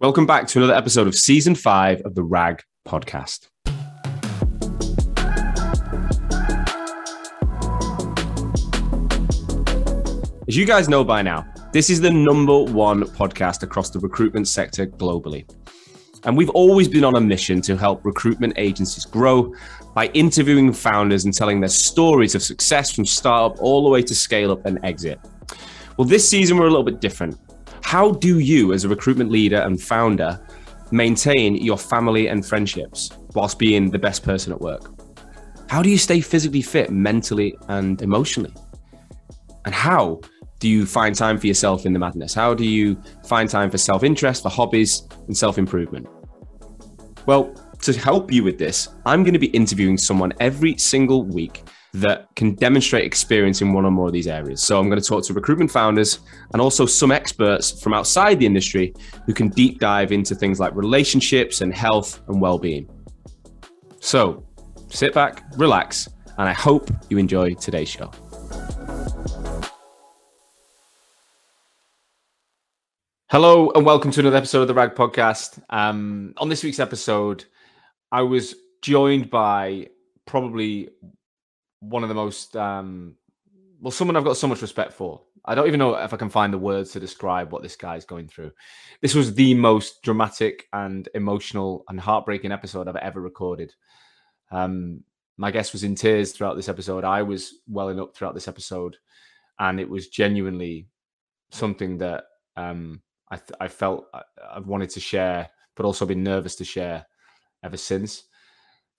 Welcome back to another episode of season five of the RAG podcast. As you guys know by now, this is the number one podcast across the recruitment sector globally. And we've always been on a mission to help recruitment agencies grow by interviewing founders and telling their stories of success from startup all the way to scale up and exit. Well, this season we're a little bit different. How do you, as a recruitment leader and founder, maintain your family and friendships whilst being the best person at work? How do you stay physically fit mentally and emotionally? And how do you find time for yourself in the madness? How do you find time for self interest, for hobbies, and self improvement? Well, to help you with this, I'm going to be interviewing someone every single week that can demonstrate experience in one or more of these areas. So I'm going to talk to recruitment founders and also some experts from outside the industry who can deep dive into things like relationships and health and well-being. So sit back, relax, and I hope you enjoy today's show. Hello and welcome to another episode of the Rag Podcast. Um, on this week's episode, I was joined by probably one of the most um, well, someone I've got so much respect for. I don't even know if I can find the words to describe what this guy's going through. This was the most dramatic and emotional and heartbreaking episode I've ever recorded. Um, my guest was in tears throughout this episode. I was welling up throughout this episode, and it was genuinely something that um, I, th- I felt I, I've wanted to share, but also been nervous to share ever since.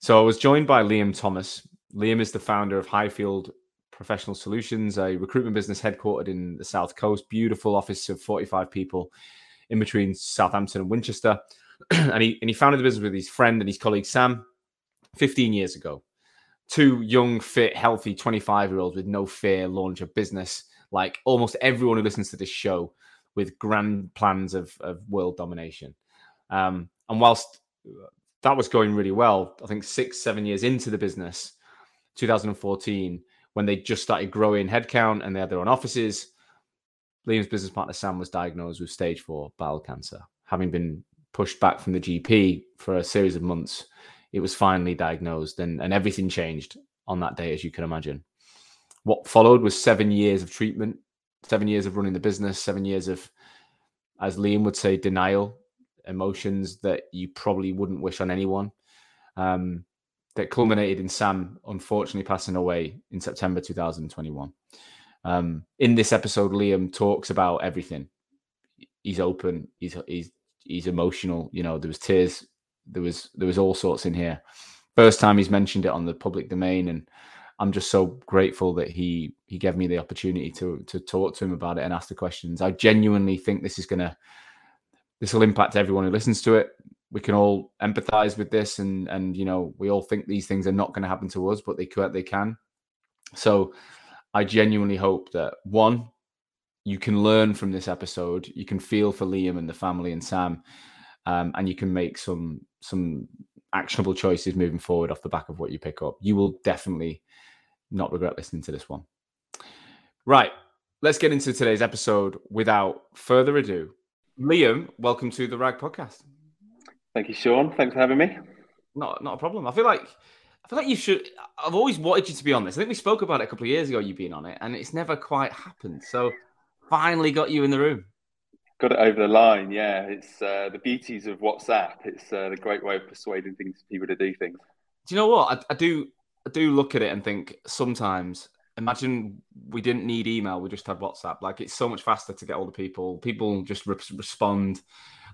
So I was joined by Liam Thomas, Liam is the founder of Highfield Professional Solutions, a recruitment business headquartered in the South Coast. Beautiful office of 45 people in between Southampton and Winchester. and, he, and he founded the business with his friend and his colleague Sam 15 years ago. Two young, fit, healthy 25 year olds with no fear launch a business like almost everyone who listens to this show with grand plans of, of world domination. Um, and whilst that was going really well, I think six, seven years into the business, 2014 when they just started growing headcount and they had their own offices. Liam's business partner Sam was diagnosed with stage four bowel cancer, having been pushed back from the GP for a series of months. It was finally diagnosed, and, and everything changed on that day, as you can imagine. What followed was seven years of treatment, seven years of running the business, seven years of, as Liam would say, denial, emotions that you probably wouldn't wish on anyone. Um, that culminated in Sam unfortunately passing away in September 2021. Um, in this episode, Liam talks about everything. He's open. He's he's he's emotional. You know, there was tears. There was there was all sorts in here. First time he's mentioned it on the public domain, and I'm just so grateful that he he gave me the opportunity to to talk to him about it and ask the questions. I genuinely think this is gonna this will impact everyone who listens to it we can all empathize with this and and you know we all think these things are not going to happen to us but they could they can. So i genuinely hope that one you can learn from this episode you can feel for liam and the family and sam um, and you can make some some actionable choices moving forward off the back of what you pick up. You will definitely not regret listening to this one. Right let's get into today's episode. Without further ado liam welcome to the rag podcast Thank you, Sean. Thanks for having me. Not not a problem. I feel like I feel like you should. I've always wanted you to be on this. I think we spoke about it a couple of years ago. You being on it, and it's never quite happened. So finally got you in the room. Got it over the line. Yeah, it's uh, the beauties of WhatsApp. It's uh, the great way of persuading things people to do things. Do you know what I, I do? I do look at it and think sometimes. Imagine we didn't need email; we just had WhatsApp. Like it's so much faster to get all the people. People just re- respond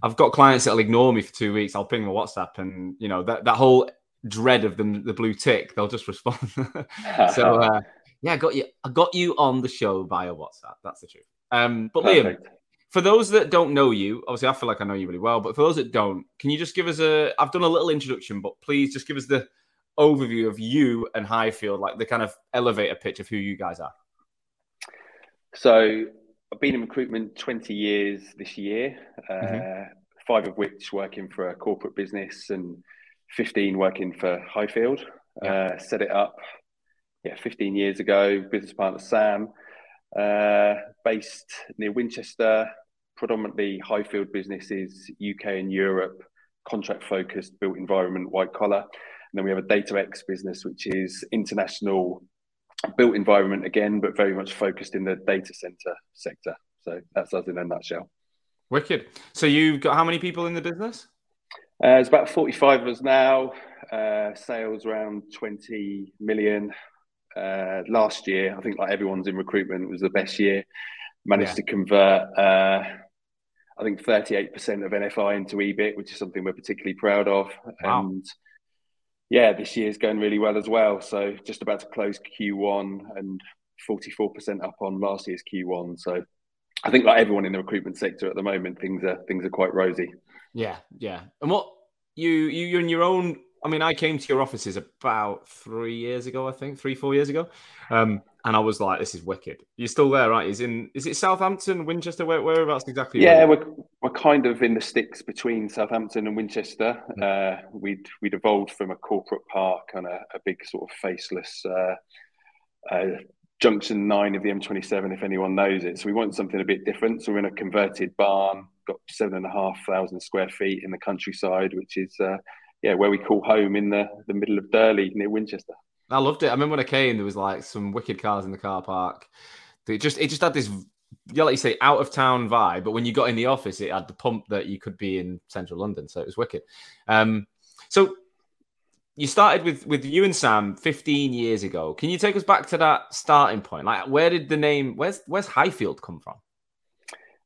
I've got clients that'll ignore me for two weeks. I'll ping them WhatsApp, and you know that that whole dread of them, the blue tick, they'll just respond. so uh, yeah, I got you. I got you on the show via WhatsApp. That's the truth. Um, but Perfect. Liam, for those that don't know you, obviously I feel like I know you really well. But for those that don't, can you just give us a? I've done a little introduction, but please just give us the overview of you and Highfield, like the kind of elevator pitch of who you guys are. So I've been in recruitment 20 years this year, uh, mm-hmm. five of which working for a corporate business and 15 working for Highfield. Yeah. Uh, set it up, yeah, 15 years ago. Business partner Sam, uh, based near Winchester, predominantly Highfield businesses, UK and Europe, contract focused, built environment, white collar. And then we have a DataX business, which is international built environment again, but very much focused in the data center sector. So that's us in a nutshell. Wicked. So you've got how many people in the business? Uh, it's about 45 of us now. Uh, sales around 20 million. Uh, last year, I think like everyone's in recruitment was the best year. Managed yeah. to convert, uh, I think 38% of NFI into EBIT, which is something we're particularly proud of. Wow. And yeah, this year's going really well as well. So just about to close Q1 and 44% up on last year's Q1. So I think like everyone in the recruitment sector at the moment, things are things are quite rosy. Yeah, yeah. And what you you you're in your own. I mean, I came to your offices about three years ago, I think, three four years ago, um, and I was like, "This is wicked." You're still there, right? Is in is it Southampton, Winchester? Where, whereabouts exactly? Yeah, we're we're kind of in the sticks between Southampton and Winchester. Mm. Uh, we'd we'd evolved from a corporate park and a, a big sort of faceless. Uh, uh, junction nine of the M27, if anyone knows it. So we want something a bit different. So we're in a converted barn, got seven and a half thousand square feet in the countryside, which is uh, yeah where we call home in the the middle of Durley near Winchester. I loved it. I remember when I came, there was like some wicked cars in the car park. It just it just had this yeah, like you say, out of town vibe. But when you got in the office, it had the pump that you could be in central London. So it was wicked. Um, so you started with with you and Sam 15 years ago. Can you take us back to that starting point? Like, where did the name? Where's Where's Highfield come from?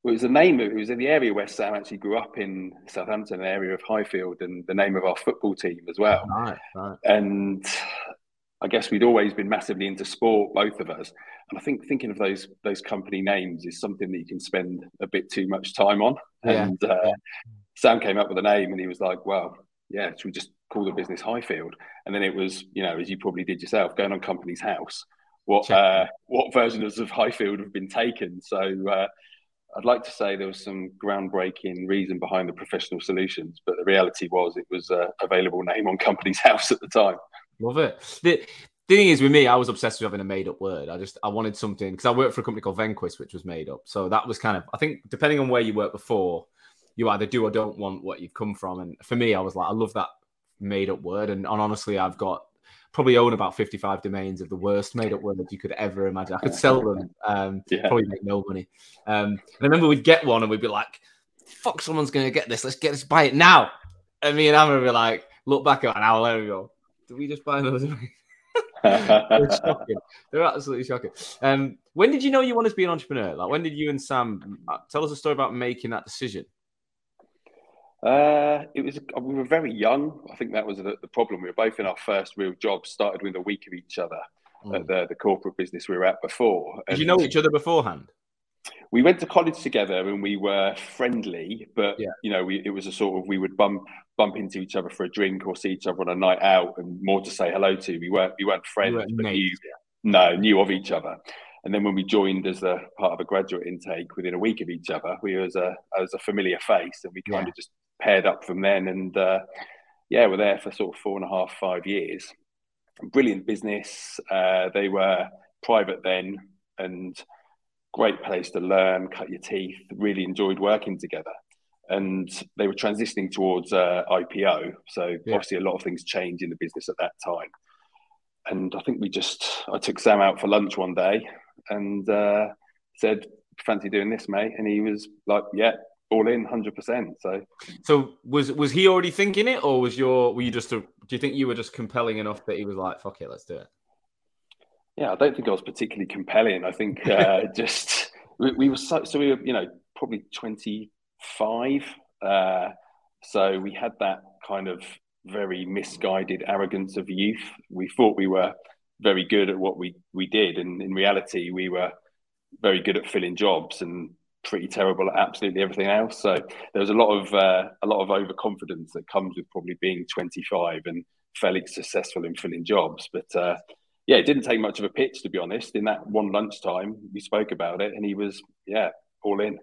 Well, it was the name. It was in the area where Sam actually grew up in Southampton, an area of Highfield, and the name of our football team as well. Right, right. And I guess we'd always been massively into sport, both of us. And I think thinking of those those company names is something that you can spend a bit too much time on. Yeah. And uh, yeah. Sam came up with a name, and he was like, "Well, yeah, should we just call the business Highfield?" And then it was, you know, as you probably did yourself, going on Companies House. What uh, what versions of Highfield have been taken? So uh, I'd like to say there was some groundbreaking reason behind the professional solutions, but the reality was it was a available name on Companies House at the time. Love it. The, the thing is, with me, I was obsessed with having a made up word. I just I wanted something because I worked for a company called Venquis, which was made up. So that was kind of I think depending on where you work before, you either do or don't want what you've come from. And for me, I was like, I love that made up word. And, and honestly, I've got probably own about 55 domains of the worst made up words you could ever imagine. I could sell them, um, yeah. probably make no money. Um, and I remember we'd get one and we'd be like, fuck, someone's going to get this. Let's get this, buy it now. And me and Amber would be like, look back at an hour later and go, did we just buy another? They're shocking. They're absolutely shocking. Um, when did you know you wanted to be an entrepreneur? Like, when did you and Sam uh, tell us a story about making that decision? Uh, it was we were very young. I think that was the, the, problem. We were both in our first real jobs. Started within a week of each other mm. at the, the corporate business we were at before. Did you know each other beforehand? We went to college together and we were friendly, but yeah. you know, we, it was a sort of we would bump bump into each other for a drink or see each other on a night out, and more to say hello to. We weren't we weren't friends, we but knew, no knew of each other. And then when we joined as a part of a graduate intake within a week of each other, we was a as a familiar face, and we kind yeah. of just paired up from then. And uh, yeah, we're there for sort of four and a half, five years. Brilliant business. Uh, they were private then, and great place to learn, cut your teeth. Really enjoyed working together. And they were transitioning towards uh, IPO, so yeah. obviously a lot of things changed in the business at that time. And I think we just, I took Sam out for lunch one day and uh, said, "Fancy doing this, mate?" And he was like, "Yeah, all in 100% so so was was he already thinking it or was your were you just a, do you think you were just compelling enough that he was like fuck it let's do it yeah i don't think i was particularly compelling i think uh, just we, we, were so so we were you know probably 25 uh, so we had that kind of very misguided arrogance of youth we thought we were very good at what we we did and in reality we were very good at filling jobs and pretty terrible at absolutely everything else. So there was a lot of uh, a lot of overconfidence that comes with probably being 25 and fairly successful in filling jobs. But uh, yeah, it didn't take much of a pitch to be honest. In that one lunchtime, we spoke about it, and he was yeah all in.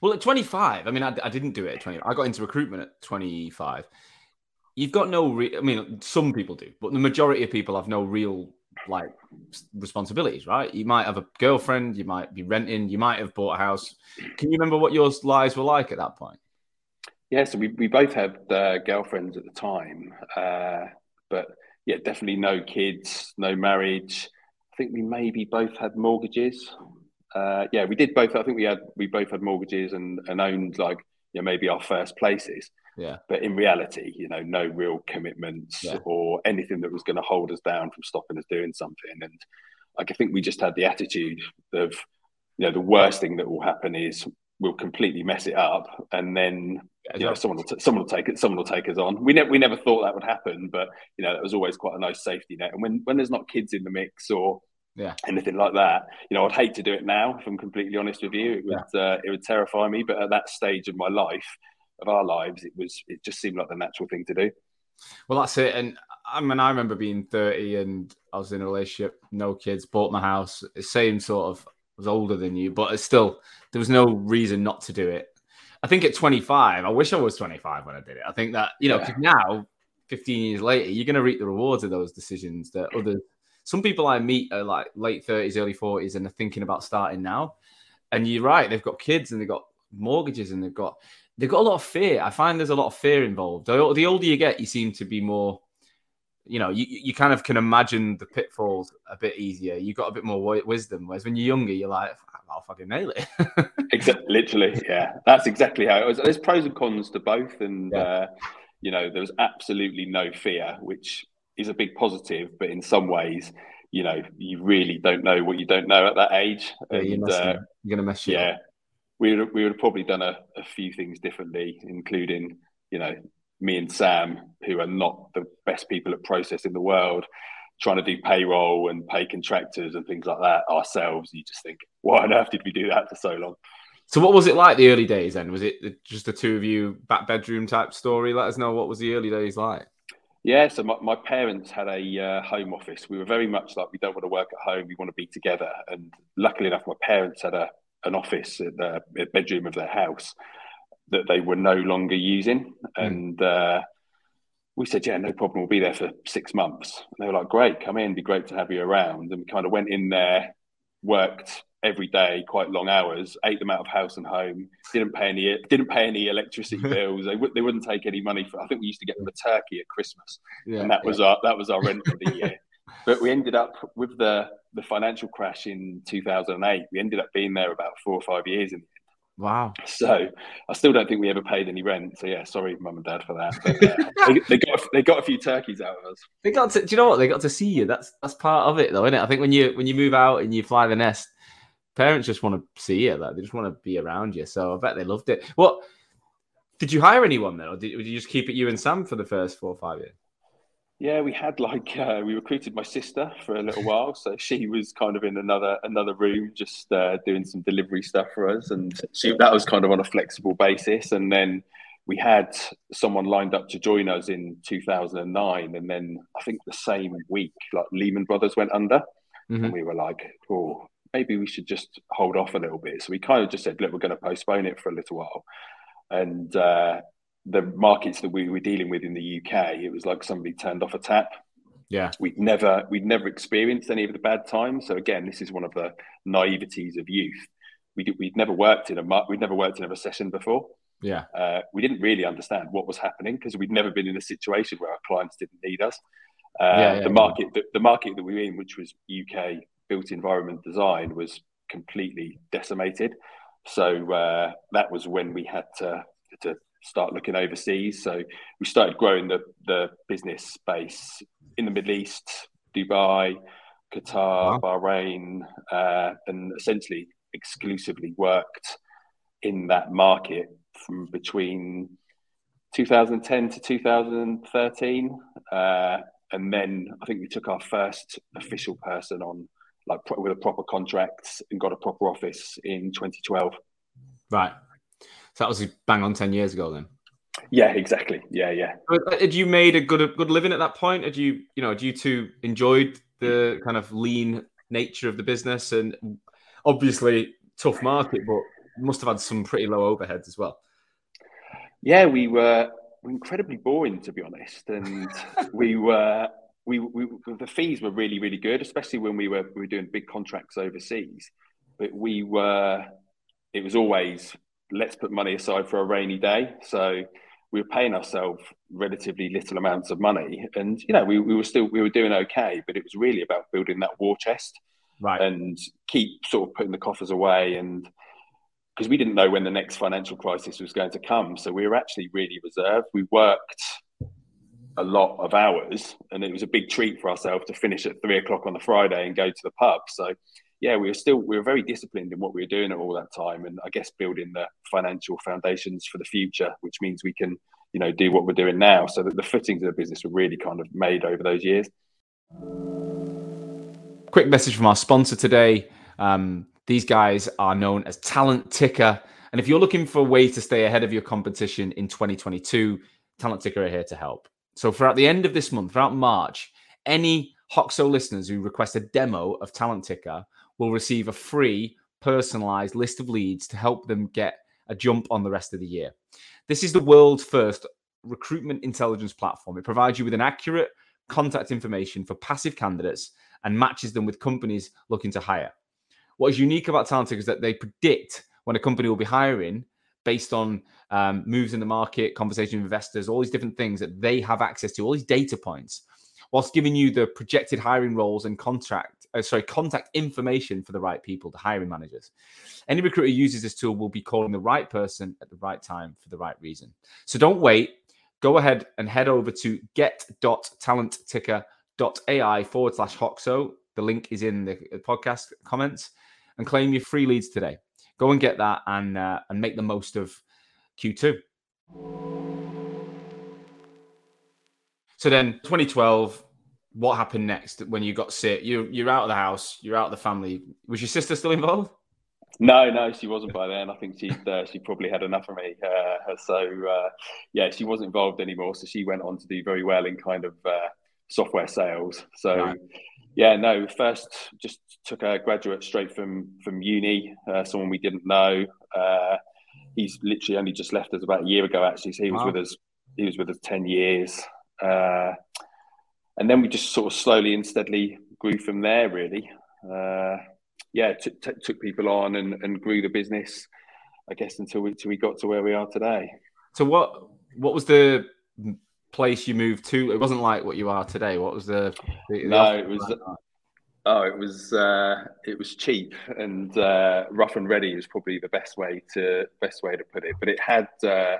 Well, at 25, I mean, I, I didn't do it at 20. I got into recruitment at 25. You've got no, re- I mean, some people do, but the majority of people have no real like responsibilities, right? You might have a girlfriend, you might be renting, you might have bought a house. Can you remember what your lives were like at that point? Yeah, so we, we both had uh, girlfriends at the time, uh, but yeah, definitely no kids, no marriage. I think we maybe both had mortgages. Uh, yeah, we did both. I think we had we both had mortgages and, and owned like you know, maybe our first places. Yeah. But in reality, you know, no real commitments yeah. or anything that was going to hold us down from stopping us doing something. And like I think we just had the attitude of, you know, the worst thing that will happen is we'll completely mess it up, and then yeah, you know someone will t- someone will take it, someone will take us on. We never we never thought that would happen, but you know that was always quite a nice safety net. And when when there's not kids in the mix or yeah anything like that you know i'd hate to do it now if i'm completely honest with you it would yeah. uh, it would terrify me but at that stage of my life of our lives it was it just seemed like the natural thing to do well that's it and i mean i remember being 30 and i was in a relationship no kids bought my house same sort of was older than you but it's still there was no reason not to do it i think at 25 i wish i was 25 when i did it i think that you know yeah. now 15 years later you're going to reap the rewards of those decisions that other, some people I meet are like late 30s, early 40s, and are thinking about starting now. And you're right, they've got kids and they've got mortgages and they've got they've got a lot of fear. I find there's a lot of fear involved. The, older you get, you seem to be more, you know, you, you kind of can imagine the pitfalls a bit easier. You've got a bit more wisdom. Whereas when you're younger, you're like, I'll fucking nail it. exactly, literally, yeah. That's exactly how it was. There's pros and cons to both, and yeah. uh, you know, there was absolutely no fear, which is a big positive, but in some ways, you know, you really don't know what you don't know at that age. Yeah, and, you're, uh, you're gonna mess you yeah, up. we would we would have probably done a, a few things differently, including you know me and Sam, who are not the best people at process in the world, trying to do payroll and pay contractors and things like that ourselves. You just think, why on earth did we do that for so long? So, what was it like the early days then? Was it just the two of you back bedroom type story? Let us know what was the early days like. Yeah, so my, my parents had a uh, home office. We were very much like we don't want to work at home; we want to be together. And luckily enough, my parents had a an office in the bedroom of their house that they were no longer using, mm. and uh, we said, "Yeah, no problem. We'll be there for six months." And they were like, "Great, come in. It'd be great to have you around." And we kind of went in there, worked every day, quite long hours, ate them out of house and home. Didn't pay any didn't pay any electricity bills. They, they wouldn't take any money for. I think we used to get them a turkey at Christmas, yeah, and that was our that was our rent for the year. but we ended up with the the financial crash in 2008. We ended up being there about four or five years in Wow. So I still don't think we ever paid any rent. So yeah, sorry, mum and dad for that. But, uh, they, they, got they got a few turkeys out of us. They got to. Do you know what? They got to see you. That's that's part of it, though, isn't it? I think when you when you move out and you fly the nest, parents just want to see you. Like they just want to be around you. So I bet they loved it. What did you hire anyone then, or did, did you just keep it you and Sam for the first four or five years? Yeah, we had like uh, we recruited my sister for a little while, so she was kind of in another another room, just uh, doing some delivery stuff for us, and she that was kind of on a flexible basis. And then we had someone lined up to join us in 2009, and then I think the same week, like Lehman Brothers went under, mm-hmm. and we were like, "Oh, maybe we should just hold off a little bit. So we kind of just said, look, we're going to postpone it for a little while. And uh, the markets that we were dealing with in the UK, it was like somebody turned off a tap. Yeah, we'd never we'd never experienced any of the bad times. So again, this is one of the naiveties of youth. We did, we'd never worked in a we'd never worked in a recession before. Yeah, uh, we didn't really understand what was happening because we'd never been in a situation where our clients didn't need us. Uh, yeah, yeah, the market, the, the, market that we were in, which was UK built environment design was completely decimated. So uh, that was when we had to to start looking overseas. So we started growing the the business space in the Middle East, Dubai, Qatar, wow. Bahrain, uh, and essentially exclusively worked in that market from between 2010 to 2013. Uh, and then I think we took our first official person on like with a proper contract and got a proper office in 2012. Right. So that was bang on 10 years ago then. Yeah, exactly. Yeah, yeah. Uh, had you made a good a good living at that point? Had you, you know, had you two enjoyed the kind of lean nature of the business and obviously tough market, but must have had some pretty low overheads as well. Yeah, we were incredibly boring to be honest, and we were we, we the fees were really really good, especially when we were we were doing big contracts overseas. But we were it was always let's put money aside for a rainy day. So we were paying ourselves relatively little amounts of money, and you know we, we were still we were doing okay. But it was really about building that war chest, right, and keep sort of putting the coffers away and because we didn't know when the next financial crisis was going to come. So we were actually really reserved. We worked a lot of hours, and it was a big treat for ourselves to finish at three o'clock on the Friday and go to the pub. So, yeah, we were still we were very disciplined in what we were doing at all that time, and I guess building the financial foundations for the future, which means we can you know do what we're doing now. So that the footings of the business were really kind of made over those years. Quick message from our sponsor today. Um, these guys are known as Talent Ticker. And if you're looking for a way to stay ahead of your competition in 2022, Talent Ticker are here to help. So, throughout the end of this month, throughout March, any Hoxo listeners who request a demo of Talent Ticker will receive a free, personalized list of leads to help them get a jump on the rest of the year. This is the world's first recruitment intelligence platform. It provides you with an accurate contact information for passive candidates and matches them with companies looking to hire. What is unique about Talent Ticker is that they predict when a company will be hiring based on um, moves in the market, conversation with investors, all these different things that they have access to, all these data points, whilst giving you the projected hiring roles and contract, uh, sorry, contact information for the right people, the hiring managers. Any recruiter uses this tool will be calling the right person at the right time for the right reason. So don't wait. Go ahead and head over to get.talentticker.ai forward slash Hoxo. The link is in the podcast comments and claim your free leads today. Go and get that and uh, and make the most of Q2. So then 2012, what happened next when you got sick? You you're out of the house, you're out of the family. Was your sister still involved? No, no, she wasn't by then. I think she uh, she probably had enough of me. Uh, so uh, yeah, she wasn't involved anymore. So she went on to do very well in kind of uh, software sales. So right. Yeah, no. First, just took a graduate straight from from uni. Uh, someone we didn't know. Uh, he's literally only just left us about a year ago. Actually, so he was wow. with us. He was with us ten years, uh, and then we just sort of slowly and steadily grew from there. Really, uh, yeah. T- t- took people on and, and grew the business. I guess until we until we got to where we are today. So what what was the place you moved to? It wasn't like what you are today. What was the? the no, it was. Oh, it was uh, it was cheap and uh, rough and ready is probably the best way to best way to put it. But it had uh,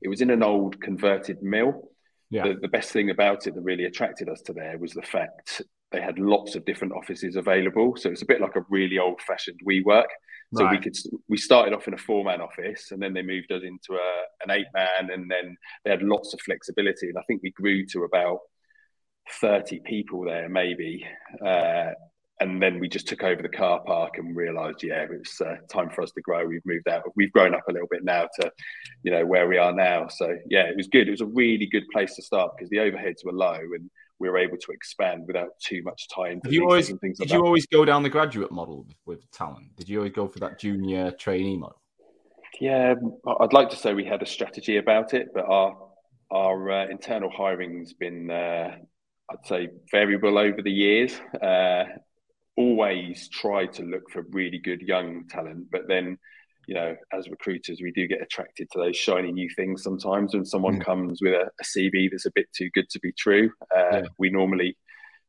it was in an old converted mill. Yeah. The, the best thing about it that really attracted us to there was the fact they had lots of different offices available. So it's a bit like a really old fashioned WeWork. So right. we could we started off in a four man office, and then they moved us into a, an eight man, and then they had lots of flexibility. And I think we grew to about thirty people there, maybe. Uh, and then we just took over the car park and realised, yeah, it's uh, time for us to grow. We've moved out. We've grown up a little bit now to, you know, where we are now. So yeah, it was good. It was a really good place to start because the overheads were low and we were able to expand without too much time. Did you always, did like you that. always go down the graduate model with, with talent? Did you always go for that junior trainee model? Yeah, I'd like to say we had a strategy about it, but our our uh, internal hiring's been, uh, I'd say, variable over the years. Uh, always try to look for really good young talent, but then you know, as recruiters, we do get attracted to those shiny new things sometimes. When someone mm. comes with a, a, CV that's a bit too good to be true, uh, yeah. we normally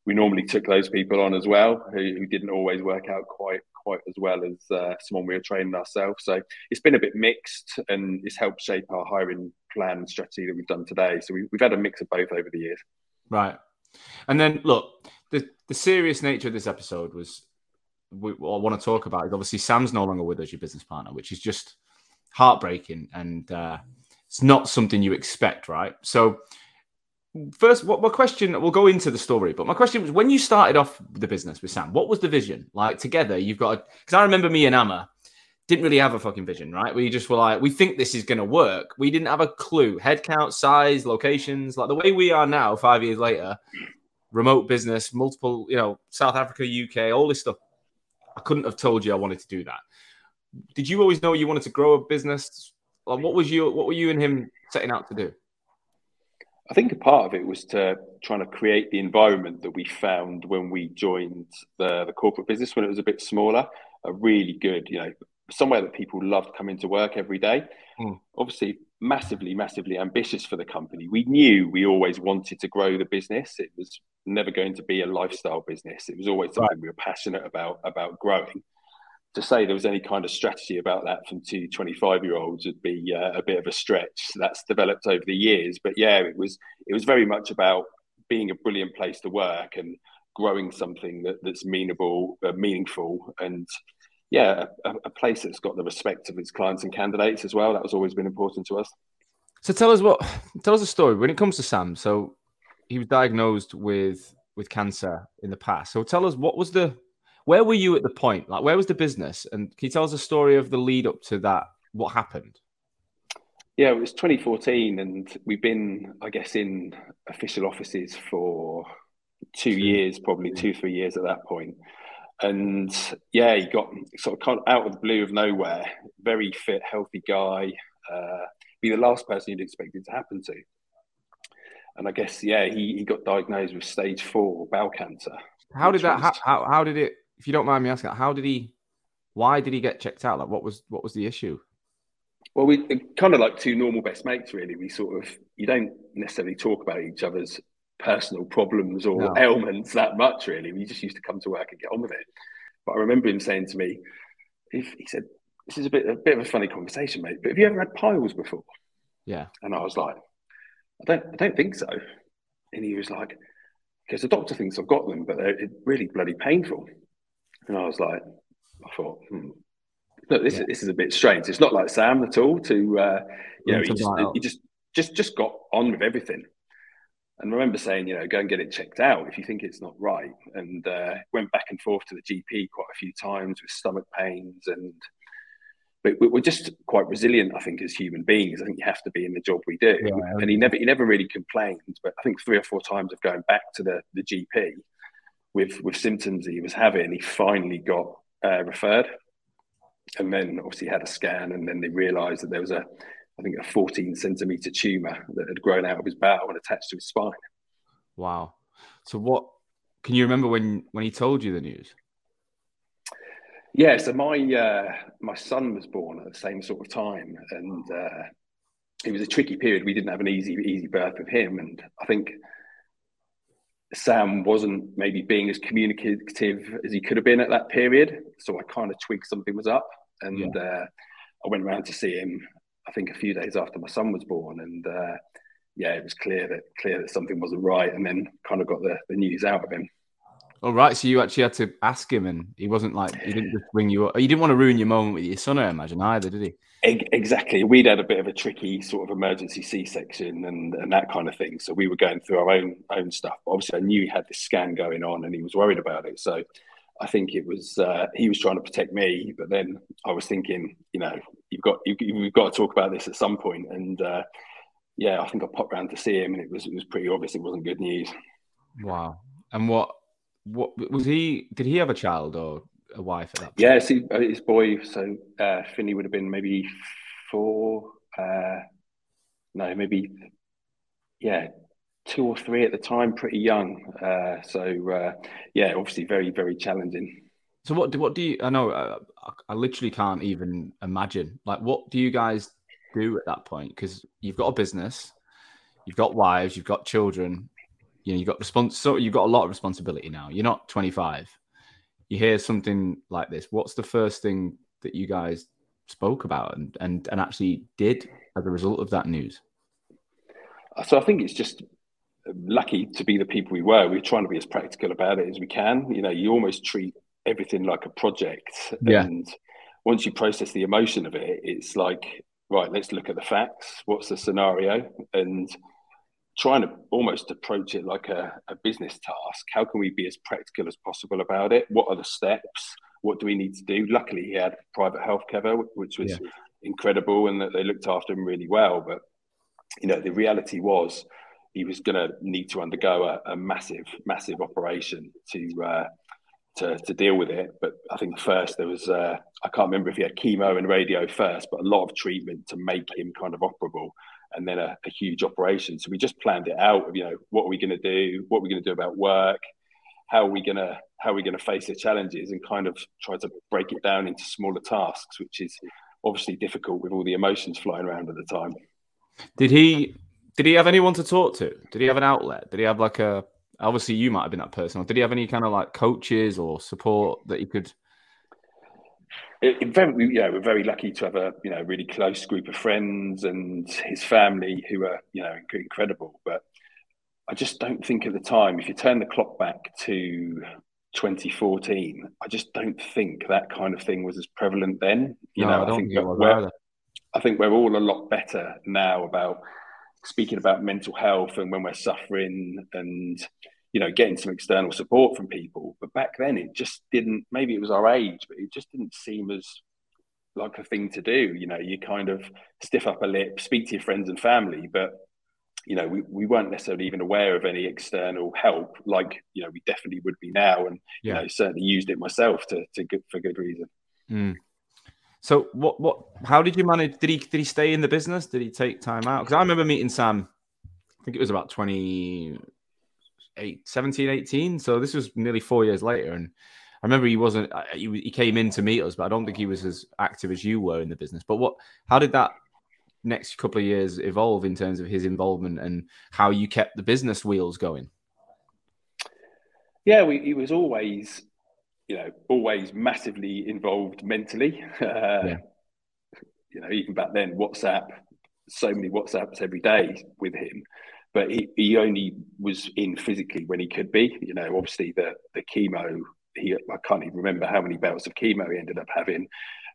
we normally took those people on as well, who, who didn't always work out quite quite as well as uh, someone we were training ourselves. So it's been a bit mixed, and it's helped shape our hiring plan and strategy that we've done today. So we, we've had a mix of both over the years. Right, and then look, the the serious nature of this episode was we, what I want to talk about is obviously Sam's no longer with us, your business partner, which is just heartbreaking and uh, it's not something you expect, right? So, first, what my question? We'll go into the story, but my question was: when you started off the business with Sam, what was the vision? Like together, you've got because I remember me and Amma didn't really have a fucking vision, right? We just were like, we think this is going to work. We didn't have a clue. Headcount, size, locations, like the way we are now, five years later, remote business, multiple, you know, South Africa, UK, all this stuff. I couldn't have told you I wanted to do that. Did you always know you wanted to grow a business? Like, what was you? What were you and him setting out to do? I think a part of it was to trying to create the environment that we found when we joined the, the corporate business when it was a bit smaller. A really good, you know, somewhere that people loved coming to work every day. Mm. Obviously, massively, massively ambitious for the company. We knew we always wanted to grow the business. It was never going to be a lifestyle business. It was always something right. we were passionate about about growing to say there was any kind of strategy about that from two 25 year olds would be uh, a bit of a stretch. That's developed over the years, but yeah, it was it was very much about being a brilliant place to work and growing something that, that's meanable, uh, meaningful, and yeah, a, a, place that's got the respect of its clients and candidates as well. That was always been important to us. So tell us what tell us a story when it comes to Sam. So he was diagnosed with with cancer in the past. So tell us what was the where were you at the point? Like, where was the business? And can you tell us a story of the lead up to that? What happened? Yeah, it was 2014, and we've been, I guess, in official offices for two years, probably two, three years at that point. And yeah, he got sort of out of the blue of nowhere, very fit, healthy guy, uh, be the last person you'd expect it to happen to. And I guess, yeah, he, he got diagnosed with stage four bowel cancer. How did that, was, how, how did it if you don't mind me asking, how did he? Why did he get checked out? Like, what was what was the issue? Well, we uh, kind of like two normal best mates, really. We sort of you don't necessarily talk about each other's personal problems or no. ailments that much, really. We just used to come to work and get on with it. But I remember him saying to me, if he said, "This is a bit a bit of a funny conversation, mate, but have you ever had piles before?" Yeah, and I was like, "I don't, I don't think so." And he was like, "Because the doctor thinks I've got them, but they're really bloody painful." And I was like, I thought, hmm. look, this, yeah. this is a bit strange. It's not like Sam at all. To uh, you know, he just, he just just just got on with everything. And I remember saying, you know, go and get it checked out if you think it's not right. And uh, went back and forth to the GP quite a few times with stomach pains and. But we're just quite resilient, I think, as human beings. I think you have to be in the job we do. Yeah, and he never, he never really complained. But I think three or four times of going back to the the GP, with with symptoms he was having, he finally got uh, referred, and then obviously had a scan, and then they realised that there was a, I think a 14 centimeter tumor that had grown out of his bowel and attached to his spine. Wow. So what? Can you remember when when he told you the news? Yeah. So my uh, my son was born at the same sort of time, and uh, it was a tricky period. We didn't have an easy easy birth with him, and I think Sam wasn't maybe being as communicative as he could have been at that period. So I kind of twigged something was up, and yeah. uh, I went around to see him. I think a few days after my son was born, and uh, yeah, it was clear that clear that something wasn't right, and then kind of got the, the news out of him. All right, so you actually had to ask him, and he wasn't like he didn't just ring you up. You didn't want to ruin your moment with your son, I imagine, either, did he? Exactly. We'd had a bit of a tricky sort of emergency C-section and, and that kind of thing. So we were going through our own own stuff. Obviously, I knew he had this scan going on, and he was worried about it. So I think it was uh, he was trying to protect me, but then I was thinking, you know, you've got you, have got to talk about this at some point. And uh, yeah, I think I popped round to see him, and it was it was pretty obvious it wasn't good news. Wow. And what what was he? Did he have a child or a wife at that point? Yeah, see, uh, his boy, so uh, Finney would have been maybe four, uh, no, maybe, yeah, two or three at the time, pretty young. Uh, so, uh, yeah, obviously very, very challenging. So, what do, what do you, I know, uh, I literally can't even imagine, like, what do you guys do at that point? Because you've got a business, you've got wives, you've got children, you know, you've got response, so you've got a lot of responsibility now. You're not 25 you hear something like this, what's the first thing that you guys spoke about and, and, and actually did as a result of that news? So I think it's just lucky to be the people we were. We are trying to be as practical about it as we can. You know, you almost treat everything like a project. Yeah. And once you process the emotion of it, it's like, right, let's look at the facts. What's the scenario? And trying to almost approach it like a, a, business task. How can we be as practical as possible about it? What are the steps? What do we need to do? Luckily, he had private health cover, which was yeah. incredible, and that they looked after him really well. But you know, the reality was he was going to need to undergo a, a, massive, massive operation to. Uh, to, to deal with it, but I think first there was uh, I can't remember if he had chemo and radio first, but a lot of treatment to make him kind of operable and then a, a huge operation. So we just planned it out of, you know, what are we going to do? What are we going to do about work? How are we going to how are we going to face the challenges and kind of try to break it down into smaller tasks, which is obviously difficult with all the emotions flying around at the time. Did he did he have anyone to talk to? Did he have an outlet? Did he have like a obviously you might have been that person, did he have any kind of like coaches or support that he could it, very, yeah, we're very lucky to have a you know really close group of friends and his family who are you know incredible. But I just don't think at the time, if you turn the clock back to 2014, I just don't think that kind of thing was as prevalent then. You no, know, I, I think we're, I think we're all a lot better now about speaking about mental health and when we're suffering and you know, getting some external support from people. But back then, it just didn't. Maybe it was our age, but it just didn't seem as like a thing to do. You know, you kind of stiff up a lip, speak to your friends and family, but you know, we, we weren't necessarily even aware of any external help, like you know, we definitely would be now, and yeah. you know, certainly used it myself to to good for good reason. Mm. So, what what? How did you manage? Did he did he stay in the business? Did he take time out? Because I remember meeting Sam. I think it was about twenty eight, 17, 18. So this was nearly four years later. And I remember he wasn't, uh, he, he came in to meet us, but I don't think he was as active as you were in the business. But what, how did that next couple of years evolve in terms of his involvement and how you kept the business wheels going? Yeah, we, he was always, you know, always massively involved mentally. Uh, yeah. You know, even back then, WhatsApp, so many WhatsApps every day with him but he, he only was in physically when he could be. You know, obviously the the chemo. He I can't even remember how many bouts of chemo he ended up having,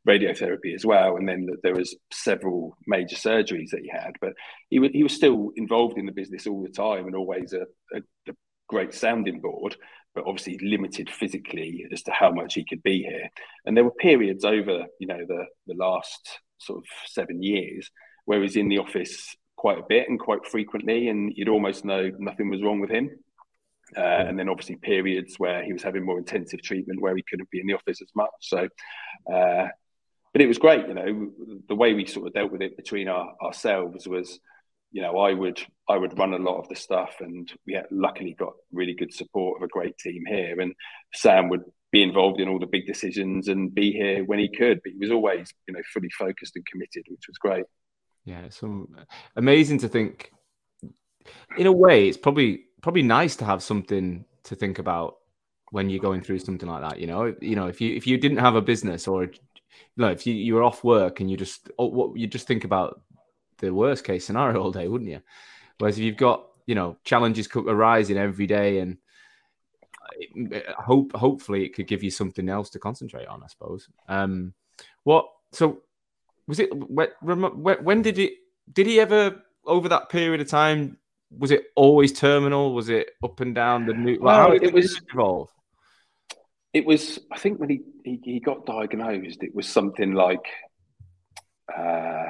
radiotherapy as well, and then there was several major surgeries that he had. But he was he was still involved in the business all the time and always a, a, a great sounding board. But obviously limited physically as to how much he could be here. And there were periods over, you know, the the last sort of seven years where he was in the office quite a bit and quite frequently, and you'd almost know nothing was wrong with him. Uh, and then obviously periods where he was having more intensive treatment where he couldn't be in the office as much. So, uh, but it was great, you know, the way we sort of dealt with it between our, ourselves was, you know, I would I would run a lot of the stuff, and we had luckily got really good support of a great team here, and Sam would be involved in all the big decisions and be here when he could, but he was always, you know, fully focused and committed, which was great. Yeah, it's amazing to think. In a way, it's probably probably nice to have something to think about when you're going through something like that. You know, you know, if you if you didn't have a business or you know, if you, you were off work and you just oh, what you just think about the worst case scenario all day, wouldn't you? Whereas if you've got you know challenges arising every day and hope hopefully it could give you something else to concentrate on. I suppose. Um, what so was it when did it did he ever over that period of time was it always terminal? Was it up and down the new well, it was evolve? It was i think when he, he, he got diagnosed it was something like uh,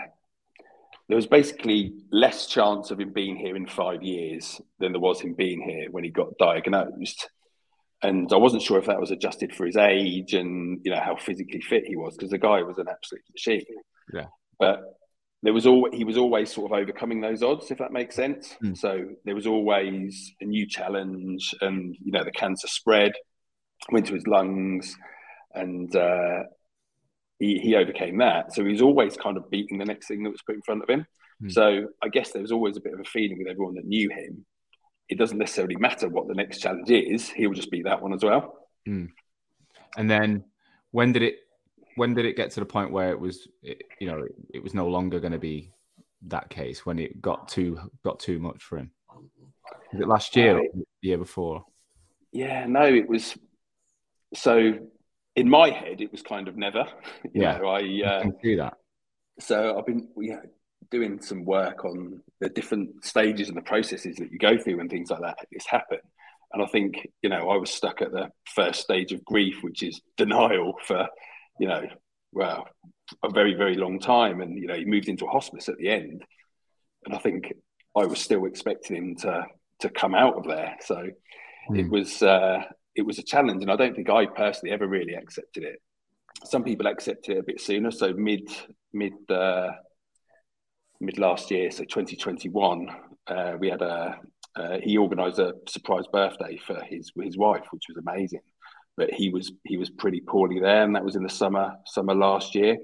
there was basically less chance of him being here in five years than there was him being here when he got diagnosed. And I wasn't sure if that was adjusted for his age and you know how physically fit he was because the guy was an absolute machine. Yeah. But there was all he was always sort of overcoming those odds, if that makes sense. Mm. So there was always a new challenge, and you know the cancer spread, went to his lungs, and uh, he, he overcame that. So he was always kind of beating the next thing that was put in front of him. Mm. So I guess there was always a bit of a feeling with everyone that knew him. It doesn't necessarily matter what the next challenge is; he'll just beat that one as well. Mm. And then, when did it when did it get to the point where it was, it, you know, it, it was no longer going to be that case when it got too got too much for him? Was it last year uh, or the year before? Yeah, no, it was. So in my head, it was kind of never. You yeah, know, I uh, can see that. So I've been yeah, doing some work on the different stages and the processes that you go through and things like that. This happen, and I think you know I was stuck at the first stage of grief, which is denial for you know, well, a very, very long time. And, you know, he moved into a hospice at the end. And I think I was still expecting him to to come out of there. So mm. it was uh, it was a challenge. And I don't think I personally ever really accepted it. Some people accepted it a bit sooner. So mid mid uh, mid last year, so 2021, uh, we had a uh, he organised a surprise birthday for his his wife, which was amazing. But he was he was pretty poorly there, and that was in the summer summer last year.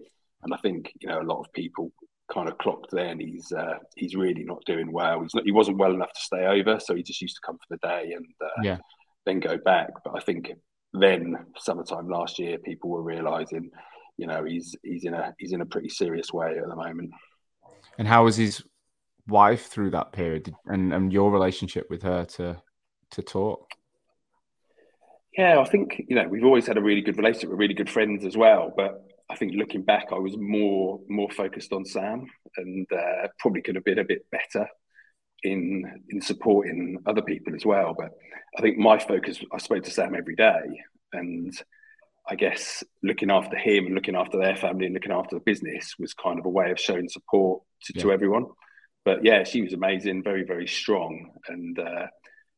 And I think you know a lot of people kind of clocked then he's uh, he's really not doing well. He's not, he wasn't well enough to stay over, so he just used to come for the day and uh, yeah. then go back. But I think then summertime last year, people were realizing, you know, he's he's in a he's in a pretty serious way at the moment. And how was his wife through that period, and and your relationship with her to to talk? Yeah, I think you know we've always had a really good relationship. We're really good friends as well, but I think looking back, I was more more focused on Sam, and uh, probably could have been a bit better in in supporting other people as well. But I think my focus, I spoke to Sam every day, and I guess looking after him and looking after their family and looking after the business was kind of a way of showing support to, yeah. to everyone. But yeah, she was amazing, very very strong, and uh,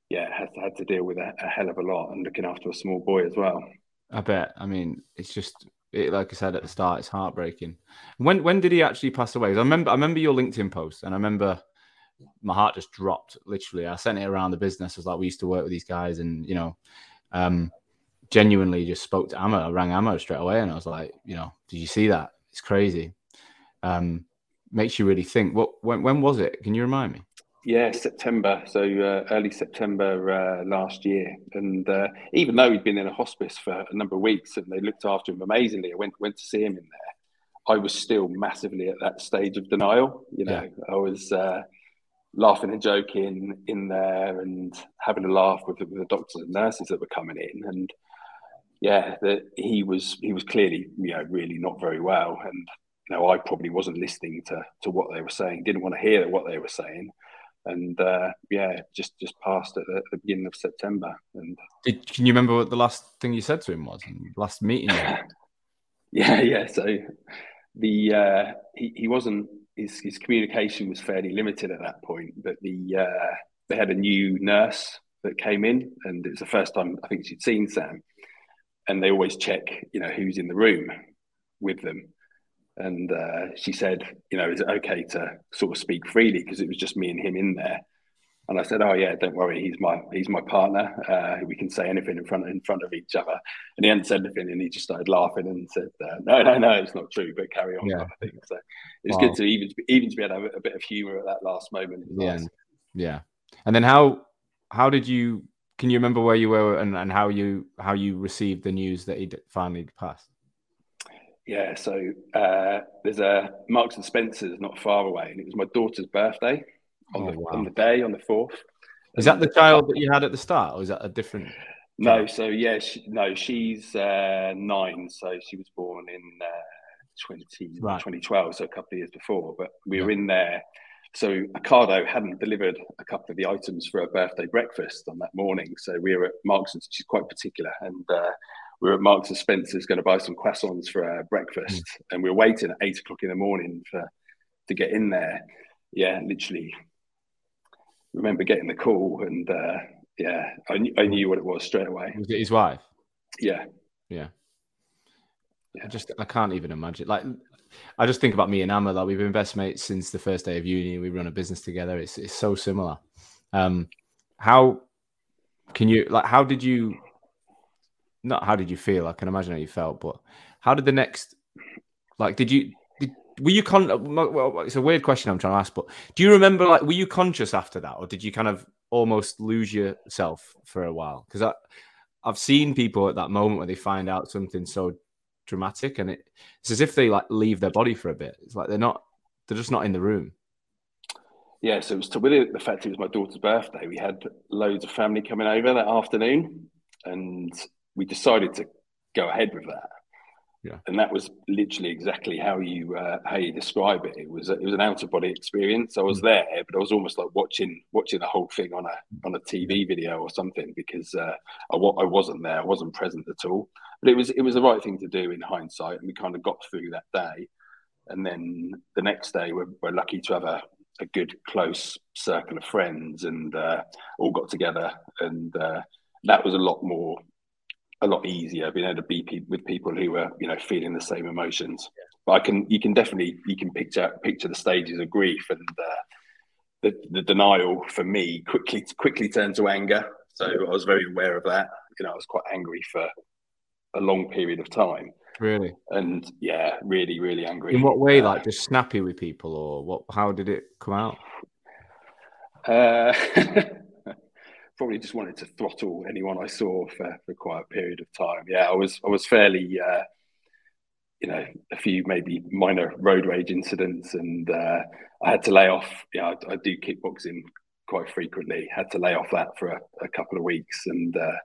yeah, had had to deal with a, a hell of a lot and looking after a small boy as well. I bet. I mean, it's just it, like I said at the start, it's heartbreaking. When when did he actually pass away? I remember I remember your LinkedIn post, and I remember my heart just dropped. Literally, I sent it around the business. I was like, we used to work with these guys, and you know, um, genuinely just spoke to Amma. I rang Amma straight away, and I was like, you know, did you see that? It's crazy. Um, makes you really think. What when when was it? Can you remind me? Yeah, September. So uh, early September uh, last year, and uh, even though he'd been in a hospice for a number of weeks and they looked after him amazingly, I went went to see him in there. I was still massively at that stage of denial. You know, yeah. I was uh, laughing and joking in there and having a laugh with, with the doctors and nurses that were coming in, and yeah, that he was he was clearly you know really not very well, and you know I probably wasn't listening to to what they were saying, didn't want to hear what they were saying and uh, yeah, just just passed at the, the, beginning of September. And Did, can you remember what the last thing you said to him was? Last meeting? yeah, yeah. So the uh, he he wasn't his his communication was fairly limited at that point, but the uh, they had a new nurse that came in, and it was the first time I think she'd seen Sam, and they always check you know who's in the room with them and uh, she said, you know, is it okay to sort of speak freely because it was just me and him in there? And I said, oh yeah, don't worry, he's my he's my partner. Uh, we can say anything in front in front of each other. And he hadn't said anything, and he just started laughing and said, uh, no, no, no, it's not true, but carry on. Yeah. Kind of. So it's wow. good to even even to be able to have a bit of humour at that last moment. Yeah, nice. yeah. And then how how did you? Can you remember where you were and, and how you how you received the news that he finally passed? Yeah, so uh, there's a Marks and Spencers not far away, and it was my daughter's birthday on, oh, the, wow. on the day on the fourth. Is that the child that you had at the start, or is that a different? No, so yeah, she, no, she's uh, nine, so she was born in uh, 20, right. 2012, so a couple of years before. But we yeah. were in there. So Ocado hadn't delivered a couple of the items for her birthday breakfast on that morning, so we were at Marks and she's quite particular, and uh, we were at Marks and Spencer's going to buy some croissants for our breakfast, mm. and we were waiting at eight o'clock in the morning for to get in there. Yeah, literally. Remember getting the call, and uh, yeah, I, knew, I knew what it was straight away. Was it his wife? Yeah, yeah. yeah. I just I can't even imagine. Like, I just think about me and Amma. Like we've been best mates since the first day of uni. We run a business together. It's it's so similar. Um, how can you like? How did you not how did you feel? I can imagine how you felt, but how did the next like did you did, were you con well, it's a weird question I'm trying to ask, but do you remember like were you conscious after that or did you kind of almost lose yourself for a while? Because I I've seen people at that moment where they find out something so dramatic and it, it's as if they like leave their body for a bit. It's like they're not they're just not in the room. Yeah, so it was to with the fact it was my daughter's birthday. We had loads of family coming over that afternoon, and we decided to go ahead with that. Yeah. And that was literally exactly how you uh, how you describe it. It was a, it was an out of body experience. I was mm. there, but I was almost like watching watching the whole thing on a on a TV video or something because uh, I, I wasn't there, I wasn't present at all. But it was it was the right thing to do in hindsight, and we kind of got through that day. And then the next day, we're, we're lucky to have a, a good close circle of friends and uh, all got together, and uh, that was a lot more a lot easier being able to be pe- with people who were you know feeling the same emotions. but I can you can definitely you can picture picture the stages of grief and uh, the the denial for me quickly quickly turned to anger. So I was very aware of that. You know, I was quite angry for a long period of time. Really? And yeah, really, really angry. In what way? Uh, like just snappy with people, or what? How did it come out? Uh, probably just wanted to throttle anyone I saw for, for quite a period of time. Yeah, I was I was fairly, uh, you know, a few maybe minor road rage incidents, and uh, I had to lay off. Yeah, I, I, do kickboxing quite frequently. Had to lay off that for a, a couple of weeks, and uh,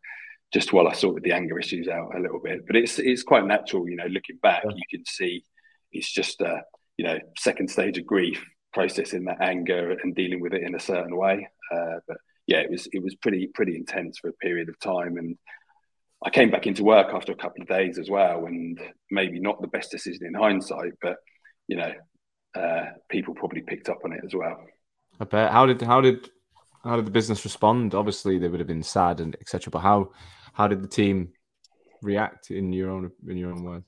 just while I sorted the anger issues out a little bit. But it's it's quite natural, you know. Looking back, yeah. you can see it's just a you know second stage of grief, processing that anger and dealing with it in a certain way. Uh, but yeah, it was it was pretty pretty intense for a period of time, and I came back into work after a couple of days as well, and maybe not the best decision in hindsight, but you know, uh, people probably picked up on it as well. I bet. How did how did how did the business respond? Obviously, they would have been sad and etc. But how how did the team react in your own in your own words?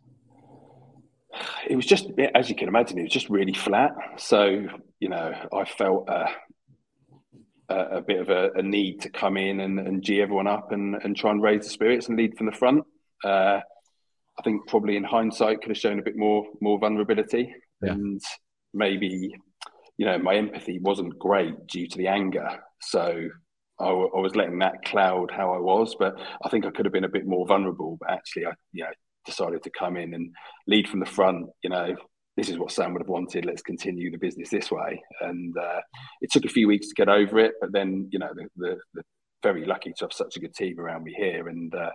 It was just, as you can imagine, it was just really flat. So you know, I felt a, a bit of a, a, need to come in and, and g everyone up and, and try and raise the spirits and lead from the front. Uh, I think probably in hindsight could have shown a bit more more vulnerability yeah. and maybe you know my empathy wasn't great due to the anger. So I, I, was letting that cloud how I was, but I think I could have been a bit more vulnerable. But actually, I you know, decided to come in and lead from the front. You know, this is what Sam would have wanted. Let's continue the business this way. And uh, it took a few weeks to get over it, but then you know, the, the, the very lucky to have such a good team around me here, and uh,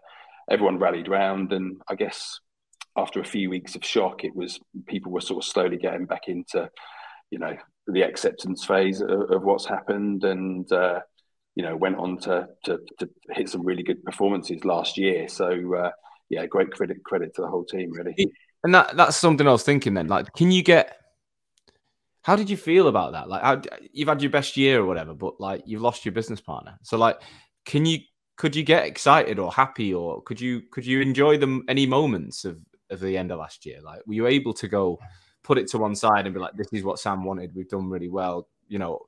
everyone rallied round. And I guess after a few weeks of shock, it was people were sort of slowly getting back into, you know, the acceptance phase of, of what's happened, and uh, you know went on to, to, to hit some really good performances last year. So uh, yeah, great credit credit to the whole team really. And that that's something I was thinking then. Like, can you get? How did you feel about that? Like, how, you've had your best year or whatever, but like you've lost your business partner. So like, can you could you get excited or happy or could you could you enjoy them any moments of of the end of last year? Like, were you able to go put it to one side and be like, this is what Sam wanted. We've done really well. You know,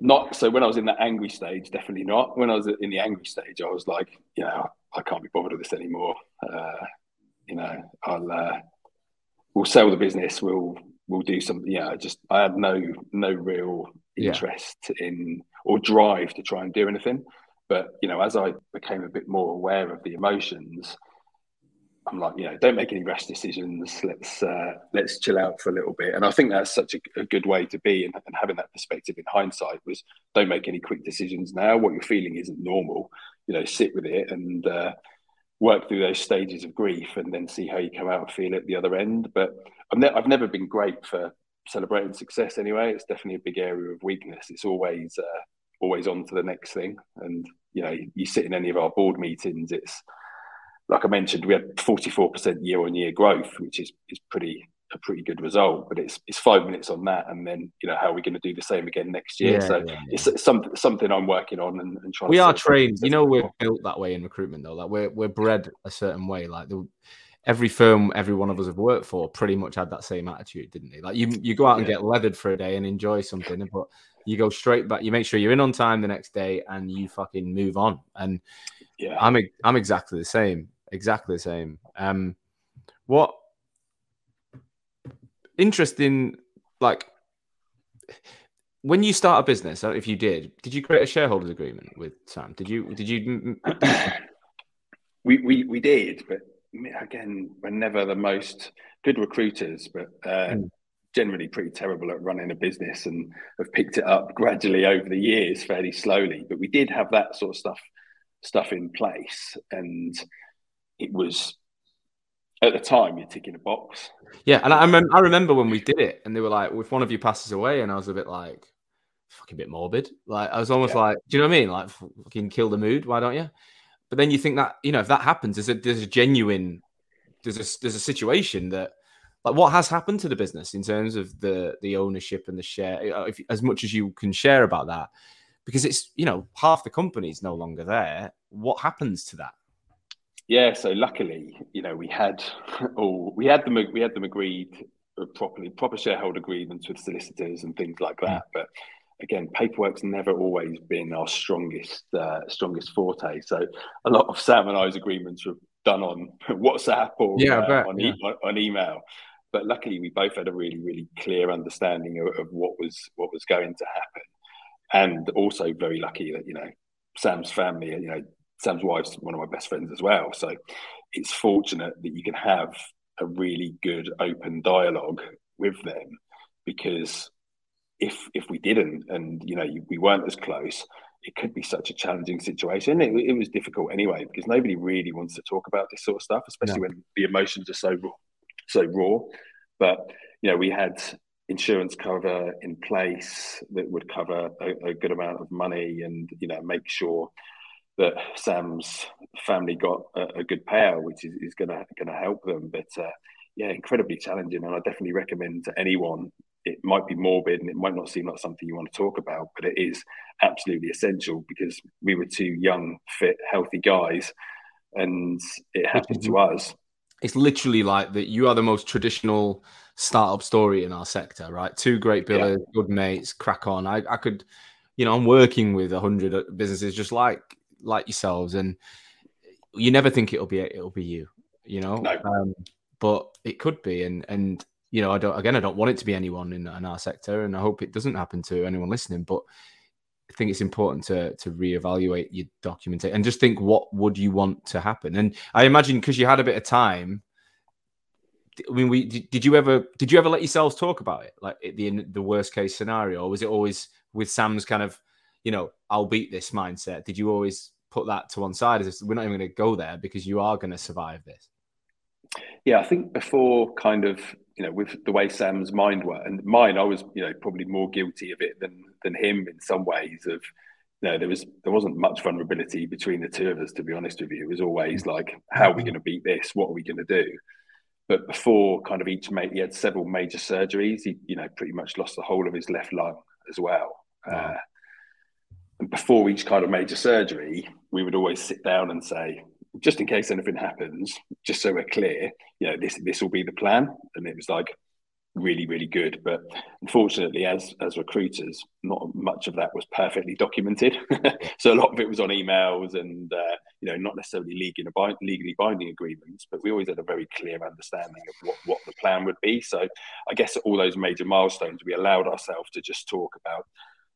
not so when I was in that angry stage, definitely not. When I was in the angry stage, I was like, you know, I can't be bothered with this anymore. Uh, you know, I'll uh, we'll sell the business. We'll we'll do something. Yeah, just I had no no real interest yeah. in or drive to try and do anything. But you know, as I became a bit more aware of the emotions, I'm like, you know, don't make any rash decisions. Let's uh, let's chill out for a little bit. And I think that's such a, a good way to be. And, and, having that perspective in hindsight was don't make any quick decisions now. What you're feeling isn't normal. You know, sit with it and uh, work through those stages of grief, and then see how you come out and feel at the other end. But I've, ne- I've never been great for celebrating success. Anyway, it's definitely a big area of weakness. It's always uh, always on to the next thing. And you know, you, sit in any of our board meetings, it's like I mentioned, we had 44% year on year growth, which is, is pretty a pretty good result. But it's it's five minutes on that, and then you know how are we going to do the same again next year? Yeah, so yeah, yeah. it's something something I'm working on and, and trying. We are trained. You know, we're built that way in recruitment, though. Like we're we're bred a certain way. Like the, every firm, every one of us have worked for, pretty much had that same attitude, didn't they? Like you you go out and get leathered for a day and enjoy something, but you go straight back. You make sure you're in on time the next day, and you fucking move on. And yeah, I'm I'm exactly the same exactly the same. Um, what interesting, like when you start a business, if you did, did you create a shareholders agreement with Sam? Did you? Did you? we, we we did, but again, we're never the most good recruiters, but uh, mm. generally pretty terrible at running a business, and have picked it up gradually over the years, fairly slowly. But we did have that sort of stuff stuff in place, and it was at the time you're ticking a box. Yeah, and I, I remember when we did it, and they were like, "If one of you passes away," and I was a bit like, "Fucking bit morbid." Like I was almost yeah. like, "Do you know what I mean? Like, fucking kill the mood. Why don't you?" But then you think that you know if that happens, there's a there's a genuine there's a there's a situation that like what has happened to the business in terms of the the ownership and the share uh, if, as much as you can share about that because it's you know half the company is no longer there what happens to that Yeah, so luckily, you know, we had all we had them we had them agreed properly, proper shareholder agreements with solicitors and things like that. But again, paperwork's never always been our strongest uh, strongest forte. So a lot of Sam and I's agreements were done on WhatsApp or yeah, uh, bet, on, yeah. e- on email. But luckily, we both had a really, really clear understanding of, of what was what was going to happen, and also very lucky that you know Sam's family, you know Sam's wife's one of my best friends as well. So it's fortunate that you can have a really good open dialogue with them because if if we didn't and you know we weren't as close it could be such a challenging situation it, it was difficult anyway because nobody really wants to talk about this sort of stuff especially no. when the emotions are so raw so raw but you know we had insurance cover in place that would cover a, a good amount of money and you know make sure that Sam's family got a, a good payout, which is, is gonna gonna help them. But uh, yeah, incredibly challenging, and I definitely recommend to anyone. It might be morbid and it might not seem like something you want to talk about, but it is absolutely essential because we were two young, fit, healthy guys, and it happened to us. It's literally like that. You are the most traditional startup story in our sector, right? Two great billers, yeah. good mates, crack on. I, I could, you know, I'm working with a hundred businesses just like like yourselves, and you never think it'll be it'll be you, you know. No. Um, but it could be, and and you know, I don't again, I don't want it to be anyone in, in our sector, and I hope it doesn't happen to anyone listening. But I think it's important to to reevaluate your documentation and just think what would you want to happen. And I imagine because you had a bit of time. I mean, we did, did you ever did you ever let yourselves talk about it, like the the worst case scenario, or was it always with Sam's kind of, you know, I'll beat this mindset? Did you always put that to one side as we're not even going to go there because you are going to survive this? Yeah, I think before kind of you know with the way Sam's mind worked and mine, I was you know probably more guilty of it than than him in some ways. Of you know, there was there wasn't much vulnerability between the two of us. To be honest with you, it was always like, how are we going to beat this? What are we going to do? But before kind of each mate, he had several major surgeries. He you know pretty much lost the whole of his left lung as well. Wow. Uh, and before each kind of major surgery, we would always sit down and say, just in case anything happens, just so we're clear, you know, this this will be the plan. And it was like really, really good. But unfortunately, as as recruiters, not much of that was perfectly documented. so a lot of it was on emails and uh, you know, not necessarily legally, legally binding agreements, but we always had a very clear understanding of what, what the plan would be. So I guess all those major milestones, we allowed ourselves to just talk about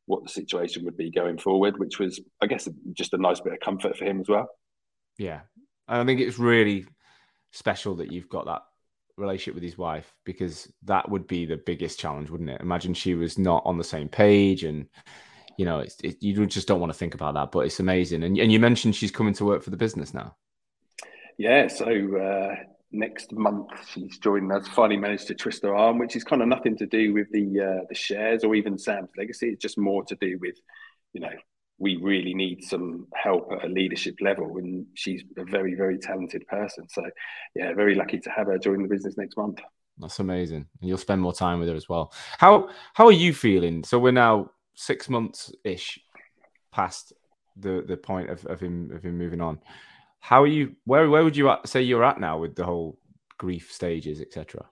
what the situation would be going forward, which was, I guess, just a nice bit of comfort for him as well. Yeah, I think it's really special that you've got that relationship with his wife because that would be the biggest challenge, wouldn't it? Imagine she was not on the same page, and you know, it's, it, you just don't want to think about that. But it's amazing, and and you mentioned she's coming to work for the business now. Yeah, so uh, next month she's joining us. Finally managed to twist her arm, which is kind of nothing to do with the uh, the shares or even Sam's legacy. It's just more to do with, you know, we really need some help at a leadership level, and she's a very very talented person. So, yeah, very lucky to have her join the business next month. That's amazing, and you'll spend more time with her as well. How how are you feeling? So we're now six months ish past the the point of, of him of him moving on. How are you? Where where would you say you're at now with the whole grief stages, etc.?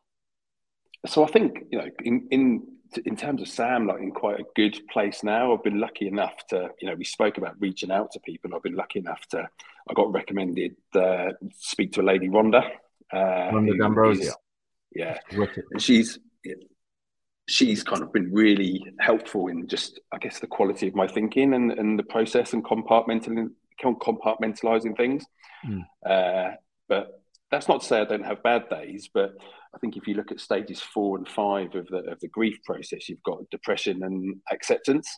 So I think you know, in in in terms of Sam, like in quite a good place now. I've been lucky enough to, you know, we spoke about reaching out to people. I've been lucky enough to, I got recommended uh, speak to a lady, Rhonda. Uh, Rhonda D'Ambrosia. Yeah, and she's she's kind of been really helpful in just, I guess, the quality of my thinking and, and the process and compartmentalizing compartmentalizing things. Mm. Uh, but that's not to say I don't have bad days, but I think if you look at stages four and five of the of the grief process, you've got depression and acceptance.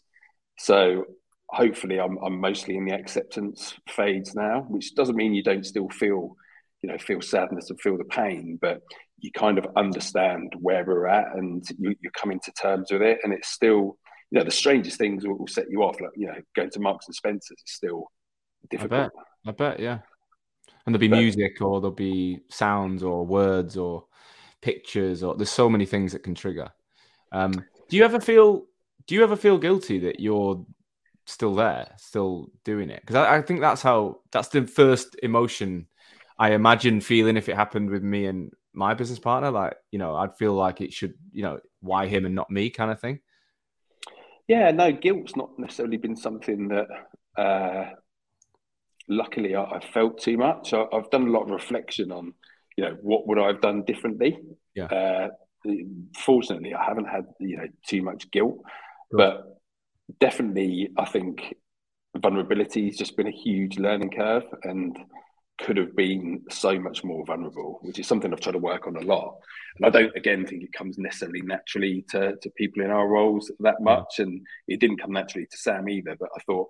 So hopefully, I'm I'm mostly in the acceptance phase now, which doesn't mean you don't still feel, you know, feel sadness and feel the pain, but you kind of understand where we're at and you, you're coming to terms with it. And it's still, you know, the strangest things will, will set you off. Like you know, going to Marks and Spencers is still difficult. I bet. I bet. Yeah. And there'll be but, music or there'll be sounds or words or pictures or there's so many things that can trigger. Um, do you ever feel do you ever feel guilty that you're still there, still doing it? Because I, I, think that's how that's the first emotion I imagine feeling if it happened with me and my business partner. Like, you know, I'd feel like it should, you know, why him and not me kind of thing. Yeah, no, guilt's not necessarily been something that uh, luckily I, have felt too much. I, have done a lot of reflection on, you know, what would I have done differently? Yeah. Uh, fortunately, I haven't had, you know, too much guilt, but definitely I think vulnerability has just been a huge learning curve and could have been so much more vulnerable, which is something I've tried to work on a lot. And I don't, again, think it comes necessarily naturally to, to people in our roles that much. And it didn't come naturally to Sam either. But I thought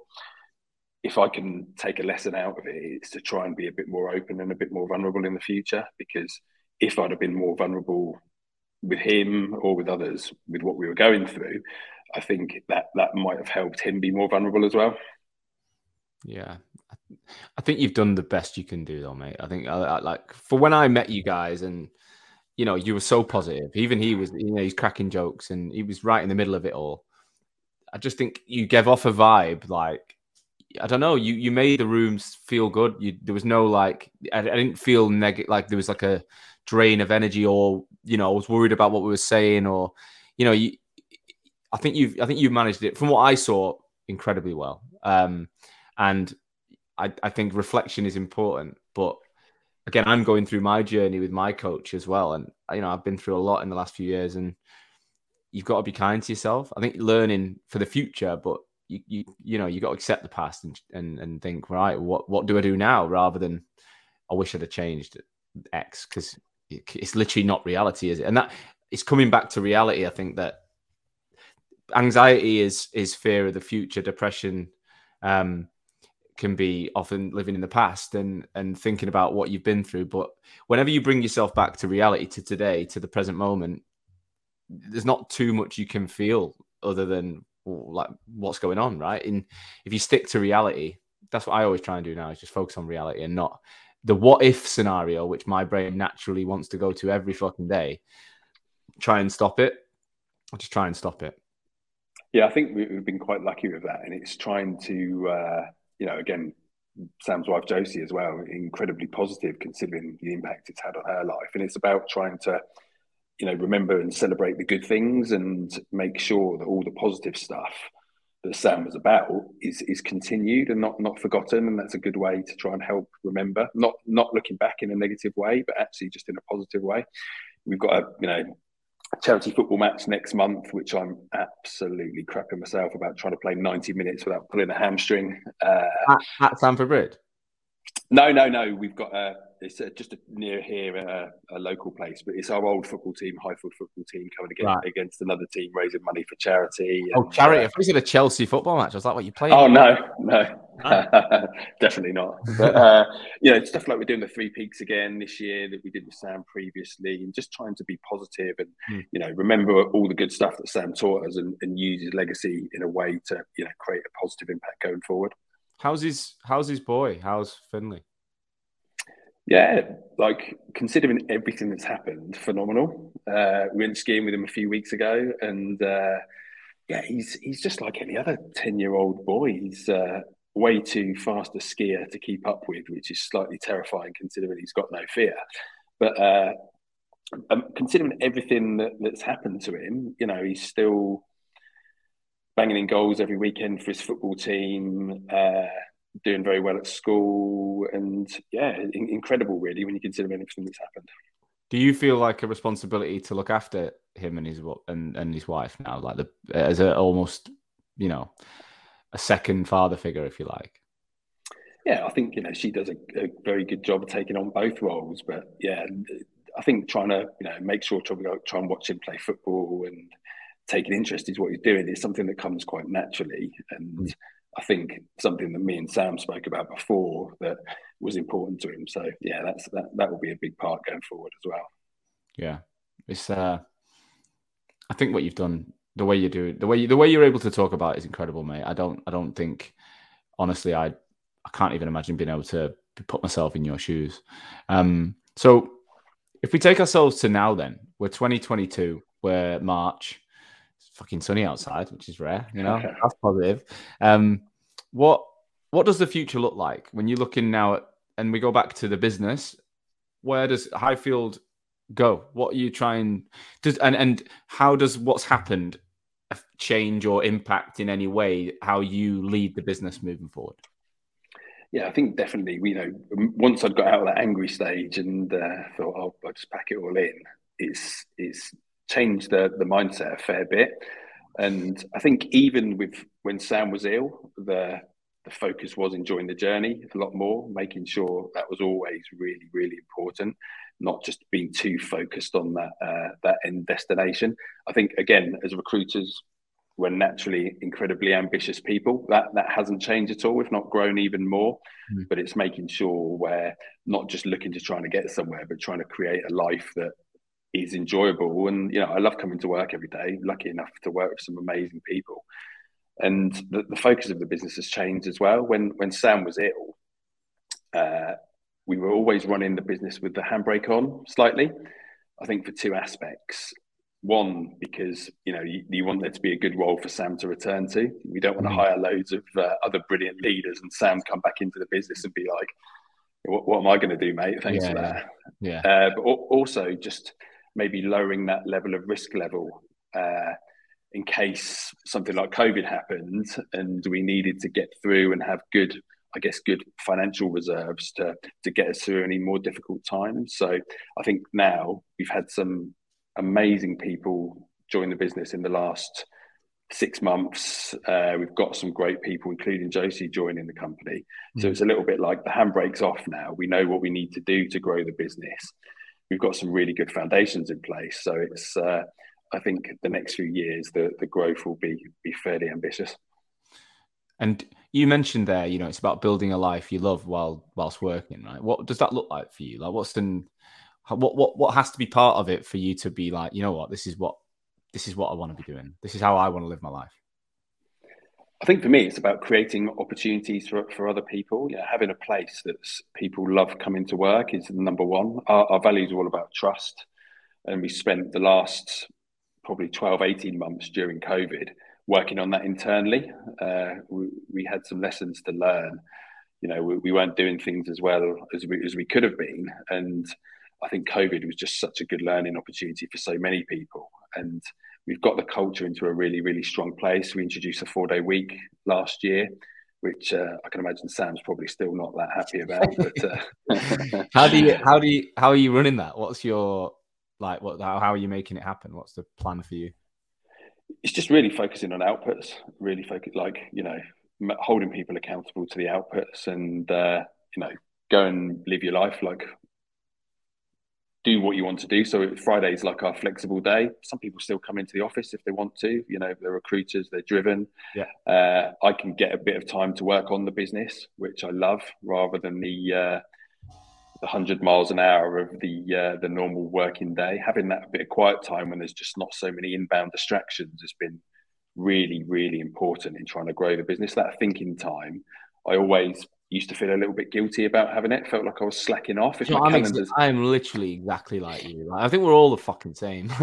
if I can take a lesson out of it, it's to try and be a bit more open and a bit more vulnerable in the future. Because if I'd have been more vulnerable with him or with others with what we were going through, I think that that might have helped him be more vulnerable as well. Yeah, I think you've done the best you can do, though, mate. I think, I, I, like, for when I met you guys, and you know, you were so positive. Even he was, you know, he's cracking jokes, and he was right in the middle of it all. I just think you gave off a vibe, like, I don't know, you you made the rooms feel good. You there was no like, I, I didn't feel negative, like there was like a drain of energy, or you know, I was worried about what we were saying, or you know, you. I think you've, I think you managed it from what I saw incredibly well. Um, and I, I think reflection is important. But again, I'm going through my journey with my coach as well. And, you know, I've been through a lot in the last few years and you've got to be kind to yourself. I think learning for the future, but you, you, you know, you got to accept the past and, and, and think, right, what, what do I do now? Rather than, I wish I'd have changed X because it's literally not reality, is it? And that it's coming back to reality. I think that anxiety is, is fear of the future, depression, um, can be often living in the past and and thinking about what you've been through but whenever you bring yourself back to reality to today to the present moment there's not too much you can feel other than like what's going on right? And if you stick to reality that's what i always try and do now is just focus on reality and not the what if scenario which my brain naturally wants to go to every fucking day. Try and stop it. Just try and stop it. Yeah i think we've been quite lucky with that and it's trying to uh you know, again, Sam's wife Josie as well, incredibly positive considering the impact it's had on her life. And it's about trying to, you know, remember and celebrate the good things and make sure that all the positive stuff that Sam was about is is continued and not not forgotten. And that's a good way to try and help remember, not not looking back in a negative way, but actually just in a positive way. We've got a, you know, charity football match next month, which I'm absolutely crapping myself about trying to play 90 minutes without pulling a hamstring. Uh, at, at Stamford Bridge? No, no, no. We've got a it's a, just a, near here a, a, local place, but it's our old football team, Highfield football team, coming against, right. against another team raising money for charity. Oh, and, oh, charity! Uh, I you a Chelsea football match. I was like, "What you playing?" Oh no, no, definitely not. But uh, you know, stuff like we're doing the three peaks again this year that we did with Sam previously, and just trying to be positive and mm. you know remember all the good stuff that Sam taught us and, and use his legacy in a way to you know create a positive impact going forward. How's his How's his boy? How's Finley? Yeah, like considering everything that's happened, phenomenal. Uh, we went skiing with him a few weeks ago, and uh, yeah, he's he's just like any other ten year old boy. He's uh, way too fast a skier to keep up with, which is slightly terrifying considering he's got no fear. But uh, um, considering everything that, that's happened to him, you know, he's still banging in goals every weekend for his football team. Uh, doing very well at school, and yeah, in- incredible really when you consider everything that's happened. Do you feel like a responsibility to look after him and his and, and his wife now, like the as a almost you know a second father figure, if you like? Yeah, I think you know she does a, a very good job of taking on both roles, but yeah, I think trying to you know make sure try, try and watch him play football and take an interest is what he's doing is something that comes quite naturally and. Mm I think something that me and Sam spoke about before that was important to him. So yeah, that's that that will be a big part going forward as well. Yeah, it's. uh I think what you've done, the way you do it, the way you, the way you're able to talk about it is incredible, mate. I don't I don't think, honestly, I I can't even imagine being able to put myself in your shoes. Um, so if we take ourselves to now, then we're 2022, we're March It's fucking sunny outside, which is rare. You know, that's positive. Um, what what does the future look like when you're looking now at and we go back to the business, where does Highfield go? What are you trying does and and how does what's happened change or impact in any way how you lead the business moving forward? Yeah, I think definitely. You know, once I'd got out of that angry stage and uh, thought, oh, I'll just pack it all in. It's it's changed the the mindset a fair bit, and I think even with when Sam was ill, the the focus was enjoying the journey a lot more, making sure that was always really really important, not just being too focused on that uh, that end destination. I think again, as recruiters, we're naturally incredibly ambitious people. That that hasn't changed at all. We've not grown even more, mm. but it's making sure we're not just looking to trying to get somewhere, but trying to create a life that is enjoyable. And you know, I love coming to work every day. Lucky enough to work with some amazing people, and the, the focus of the business has changed as well. When when Sam was ill, uh, we were always running the business with the handbrake on slightly. I think for two aspects. One, because you know you, you, want there to be a good role for Sam to return to. We don't want to mm. hire loads of uh, other brilliant leaders and Sam come back into the business and be like, "What, what am I going to do, mate? Thanks yeah, for that." Yeah. Uh, but also just maybe lowering that level of risk level uh, in case something like COVID happened and we needed to get through and have good, I guess, good financial reserves to to get us through any more difficult times. So I think now we've had some amazing people join the business in the last six months. Uh, we've got some great people, including Josie, joining the company. So mm. it's a little bit like the handbrake's off now. We know what we need to do to grow the business. We've got some really good foundations in place. So it's, uh, I think, the next few years, the the growth will be be fairly ambitious. And you mentioned there, you know, it's about building a life you love while whilst working, right? What does that look like for you? Like, what's the what what what has to be part of it for you to be like, you know what, this is what this is what I want to be doing. This is how I want to live my life. I think for me, it's about creating opportunities for, for other people. You know, having a place that people love coming to work is number one. Our, our values are all about trust. And we spent the last probably 12, 18 months during COVID working on that internally. Uh, we, we, had some lessons to learn. You know, we, we weren't doing things as well as we, as we could have been. And I think COVID was just such a good learning opportunity for so many people. And we've got the culture into a really, really strong place. We introduced a four day week last year, which uh, I can imagine Sam's probably still not that happy about. But uh... how do you, how do you, how are you running that? What's your, like, what, how, are you making it happen? What's the plan for you? It's just really focusing on outputs, really focus, like, you know, holding people accountable to the outputs and, uh, you know, go and live your life like do what you want to do. So Friday is like our flexible day. Some people still come into the office if they want to. You know, they're recruiters, they're driven. Yeah. Uh, I can get a bit of time to work on the business, which I love, rather than the uh, the hundred miles an hour of the uh, the normal working day. Having that bit of quiet time when there's just not so many inbound distractions has been really, really important in trying to grow the business. That thinking time, I always used to feel a little bit guilty about having it. Felt like I was slacking off. If you know, I'm, calendars... I'm literally exactly like you. Like, I think we're all the fucking same.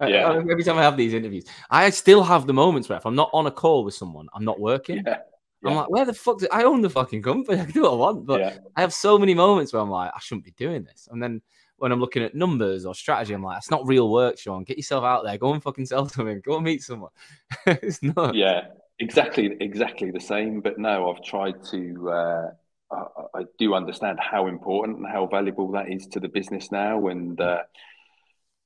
yeah. Every time I have these interviews, I still have the moments where if I'm not on a call with someone, I'm not working. Yeah. I'm like, where the fuck? Do... I own the fucking company. I can do what I want, but yeah. I have so many moments where I'm like, I shouldn't be doing this. And then when I'm looking at numbers or strategy, I'm like, it's not real work, Sean. Get yourself out there. Go and fucking sell something. Go and meet someone. it's not. Yeah exactly exactly the same but no i've tried to uh, I, I, do understand how important and how valuable that is to the business now and uh,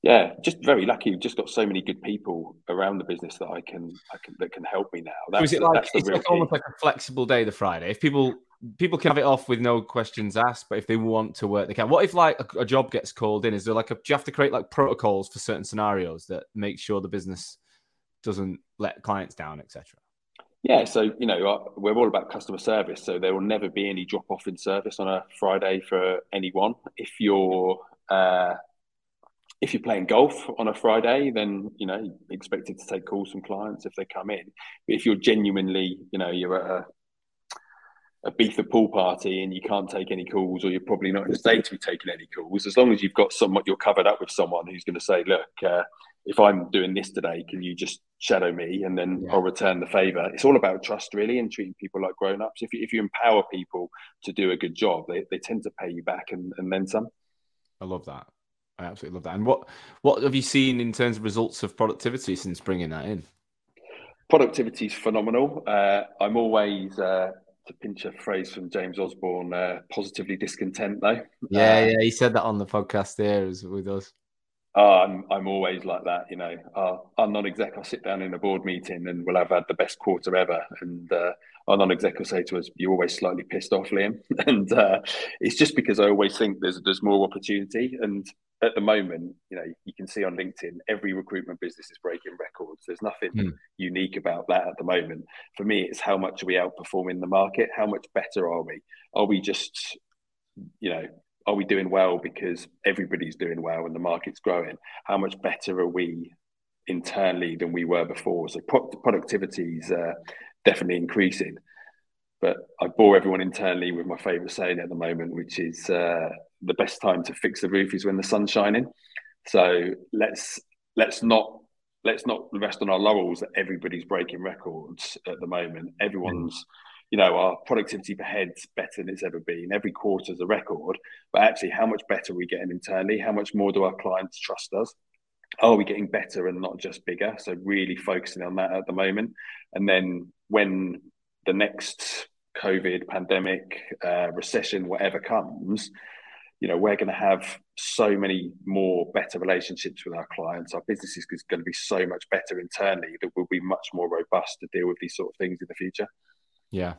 yeah just very lucky we've just got so many good people around the business that i can i can that can help me now. That's, so it like, it's like almost like a flexible day the friday. If people people can have it off with no questions asked but if they want to work they can. What if like a, a job gets called in? Is there like a do you have to create like protocols for certain scenarios that make sure the business doesn't let clients down etc yeah, so you know uh, we're all about customer service, so there will never be any drop off in service on a Friday for anyone. If you're uh, if you're playing golf on a Friday, then you know you're expected to take calls from clients if they come in. But if you're genuinely, you know, you're at a a Beether pool party and you can't take any calls, or you're probably not in a state to be taking any calls, as long as you've got somewhat, you're covered up with someone who's going to say, look, uh, if I'm doing this today, can you just shadow me and then yeah. I'll return the favor? It's all about trust, really, and treating people like grown ups. If you, if you empower people to do a good job, they, they tend to pay you back and, and then some. I love that. I absolutely love that. And what what have you seen in terms of results of productivity since bringing that in? Productivity is phenomenal. Uh, I'm always uh, to pinch a phrase from James Osborne, uh, positively discontent though. Yeah, uh, yeah, he said that on the podcast there with us. Oh, I'm I'm always like that, you know. Uh, our non-exec, I'll sit down in a board meeting and we'll have had the best quarter ever, and uh, our non-exec will say to us, "You're always slightly pissed off, Liam," and uh, it's just because I always think there's there's more opportunity, and at the moment, you know, you can see on LinkedIn, every recruitment business is breaking records. There's nothing mm. unique about that at the moment. For me, it's how much are we outperforming the market? How much better are we? Are we just, you know, are we doing well because everybody's doing well and the market's growing? How much better are we internally than we were before? So productivity is uh, definitely increasing. But I bore everyone internally with my favourite saying at the moment, which is uh, the best time to fix the roof is when the sun's shining. So let's let's not let's not rest on our laurels that everybody's breaking records at the moment. Everyone's, you know, our productivity per head's better than it's ever been. Every quarter's a record. But actually, how much better are we getting internally? How much more do our clients trust us? Are we getting better and not just bigger? So really focusing on that at the moment. And then when the next COVID pandemic, uh, recession, whatever comes, you know, we're going to have so many more better relationships with our clients. Our business is going to be so much better internally that we'll be much more robust to deal with these sort of things in the future. Yeah,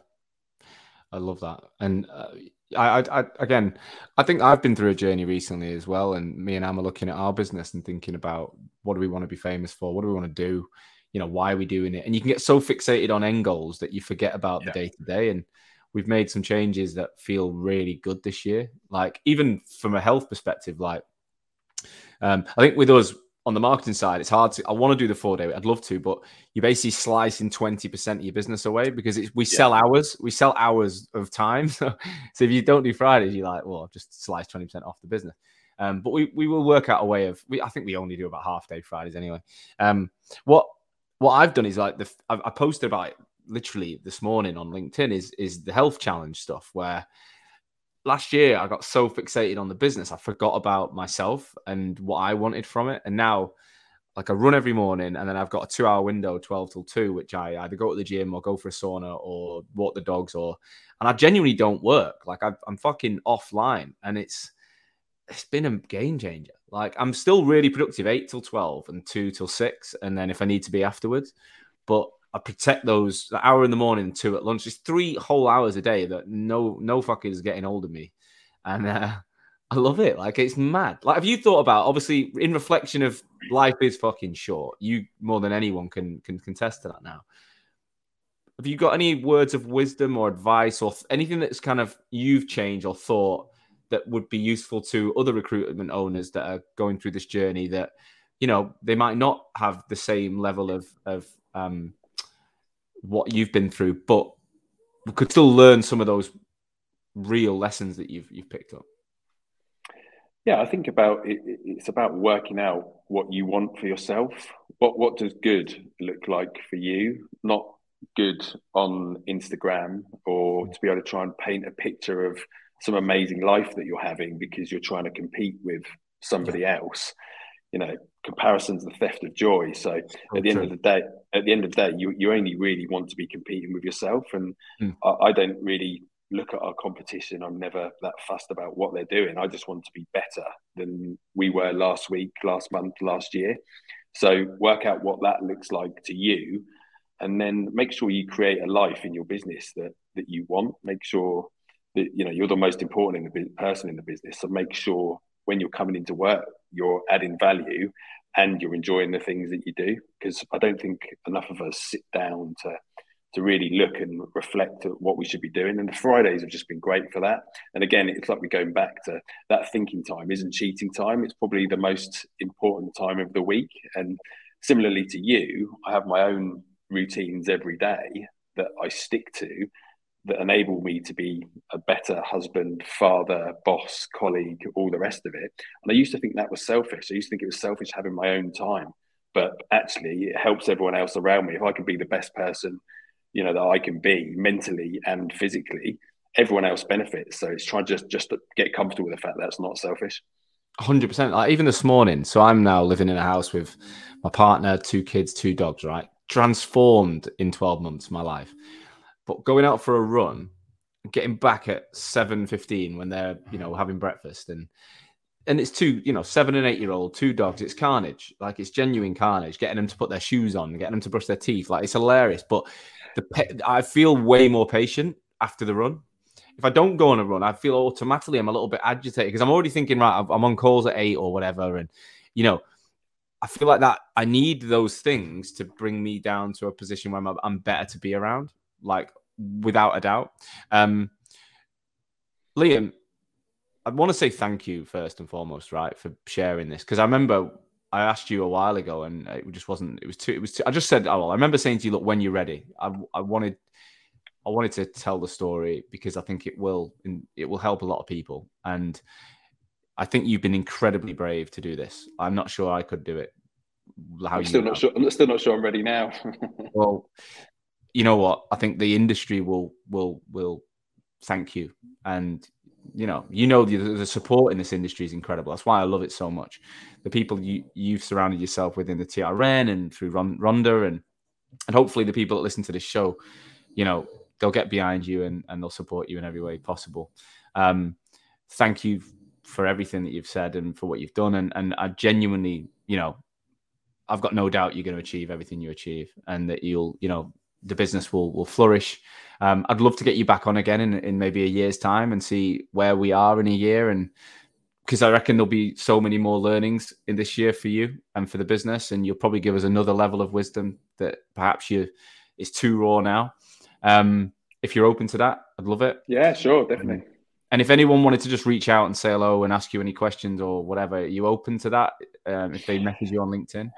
I love that. And uh, I, I, I, again, I think I've been through a journey recently as well. And me and Am are looking at our business and thinking about what do we want to be famous for? What do we want to do? You know, why are we doing it? And you can get so fixated on end goals that you forget about yeah. the day to day. And we've made some changes that feel really good this year. Like even from a health perspective, like um, I think with us on the marketing side, it's hard to. I want to do the four day. I'd love to, but you're basically slicing twenty percent of your business away because we yeah. sell hours. We sell hours of time. so so if you don't do Fridays, you're like, well, I've just slice twenty percent off the business. Um, but we we will work out a way of. We, I think we only do about half day Fridays anyway. Um, what what I've done is like the I, I posted about it literally this morning on LinkedIn is is the health challenge stuff where last year I got so fixated on the business I forgot about myself and what I wanted from it. And now like I run every morning and then I've got a 2 hour window 12 till 2 which I either go to the gym or go for a sauna or walk the dogs or and I genuinely don't work. Like i am fucking offline and it's it's been a game changer. Like I'm still really productive 8 till 12 and 2 till 6 and then if I need to be afterwards. But I protect those the hour in the morning, two at lunch. It's three whole hours a day that no no fucker is getting hold of me, and uh, I love it. Like it's mad. Like have you thought about obviously in reflection of life is fucking short. You more than anyone can can contest to that now. Have you got any words of wisdom or advice or anything that's kind of you've changed or thought that would be useful to other recruitment owners that are going through this journey that you know they might not have the same level of of um, what you've been through, but we could still learn some of those real lessons that you've you've picked up. Yeah, I think about it, it's about working out what you want for yourself. What what does good look like for you? Not good on Instagram or mm. to be able to try and paint a picture of some amazing life that you're having because you're trying to compete with somebody else you know, comparison's the theft of joy. So at the end of the day, at the end of the day, you, you only really want to be competing with yourself. And mm. I, I, don't really look at our competition. I'm never that fussed about what they're doing. I just want to be better than we were last week, last month, last year. So work out what that looks like to you, and then make sure you create a life in your business that that you want. Make sure that you know you're the most important in the person in the business. So make sure when you're coming into work, you're adding value and you're enjoying the things that you do. Because I don't think enough of us sit down to to really look and reflect at what we should be doing. And the Fridays have just been great for that. And again, it's like we're going back to that thinking time isn't cheating time. It's probably the most important time of the week. And similarly to you, I have my own routines every day that I stick to that enable me to be a better husband, father, boss, colleague, all the rest of it. And I used to think that was selfish. I used to think it was selfish having my own time. but actually it helps everyone else around me. If I can be the best person, you know, that I can be mentally and physically, everyone else benefits. So it's trying to just just to get comfortable with the fact that that's not selfish. Hundred percent. Like even this morning, so I'm now living in a house with my partner, two kids, two dogs. Right, transformed in 12 months my life. But going out for a run, getting back at 7:15 when they're you know having breakfast and and it's two, you know, seven and eight year old, two dogs. It's carnage. Like it's genuine carnage. Getting them to put their shoes on, getting them to brush their teeth. Like it's hilarious. But the I feel way more patient after the run. If I don't go on a run, I feel automatically I'm a little bit agitated because I'm already thinking, right, I'm on calls at eight or whatever, and you know, I feel like that I need those things to bring me down to a position where I'm, I'm better to be around, like without a doubt. Um, Liam, I want to say thank you first and foremost, right, for sharing this because I remember I asked you a while ago and it just wasn't. It was too. It was. Too, I just said, oh, I remember saying to you, look, when you're ready. I, I wanted, I wanted to tell the story because I think it will, it will help a lot of people, and I think you've been incredibly brave to do this. I'm not sure I could do it. How I'm still not sure. I'm still not sure I'm ready now. well, you know what? I think the industry will will will thank you, and you know, you know the, the support in this industry is incredible. That's why I love it so much. The people you you've surrounded yourself with in the TRN and through Rhonda and and hopefully the people that listen to this show, you know, they'll get behind you and, and they'll support you in every way possible. Um, thank you for everything that you've said and for what you've done. And and I genuinely, you know, I've got no doubt you're going to achieve everything you achieve and that you'll, you know, the business will will flourish. Um, I'd love to get you back on again in, in maybe a year's time and see where we are in a year, and because I reckon there'll be so many more learnings in this year for you and for the business, and you'll probably give us another level of wisdom that perhaps you is too raw now. Um, if you're open to that, I'd love it. Yeah, sure, definitely. And if anyone wanted to just reach out and say hello and ask you any questions or whatever, are you open to that? Um, if they message you on LinkedIn?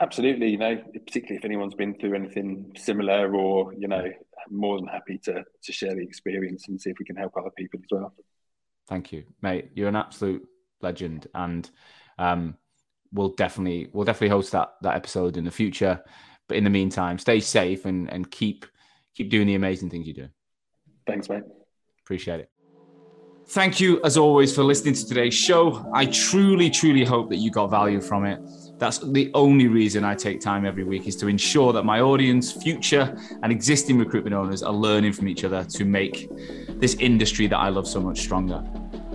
Absolutely, you know, particularly if anyone's been through anything similar, or you know, more than happy to to share the experience and see if we can help other people as well. Thank you, mate. You're an absolute legend, and um, we'll definitely we'll definitely host that that episode in the future. But in the meantime, stay safe and and keep keep doing the amazing things you do. Thanks, mate. Appreciate it. Thank you, as always, for listening to today's show. I truly, truly hope that you got value from it. That's the only reason I take time every week is to ensure that my audience, future and existing recruitment owners are learning from each other to make this industry that I love so much stronger.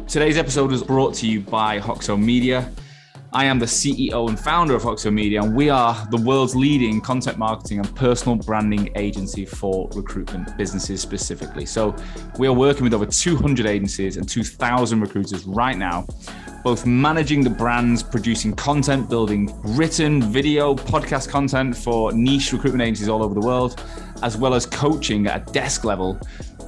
Today's episode was brought to you by Hoxo Media. I am the CEO and founder of Hoxo Media, and we are the world's leading content marketing and personal branding agency for recruitment businesses specifically. So, we are working with over 200 agencies and 2,000 recruiters right now both managing the brands, producing content, building written, video, podcast content for niche recruitment agencies all over the world, as well as coaching at a desk level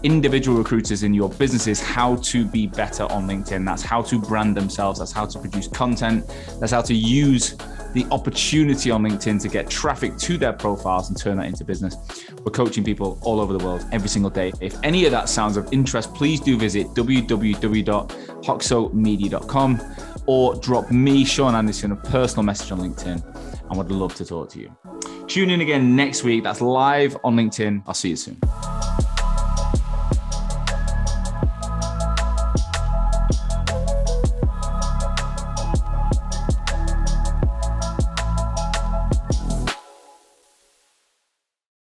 individual recruiters in your businesses how to be better on LinkedIn. That's how to brand themselves, that's how to produce content, that's how to use the opportunity on LinkedIn to get traffic to their profiles and turn that into business. We're coaching people all over the world every single day. If any of that sounds of interest, please do visit www.hoxomedia.com or drop me, Sean Anderson, a personal message on LinkedIn. I would love to talk to you. Tune in again next week. That's live on LinkedIn. I'll see you soon.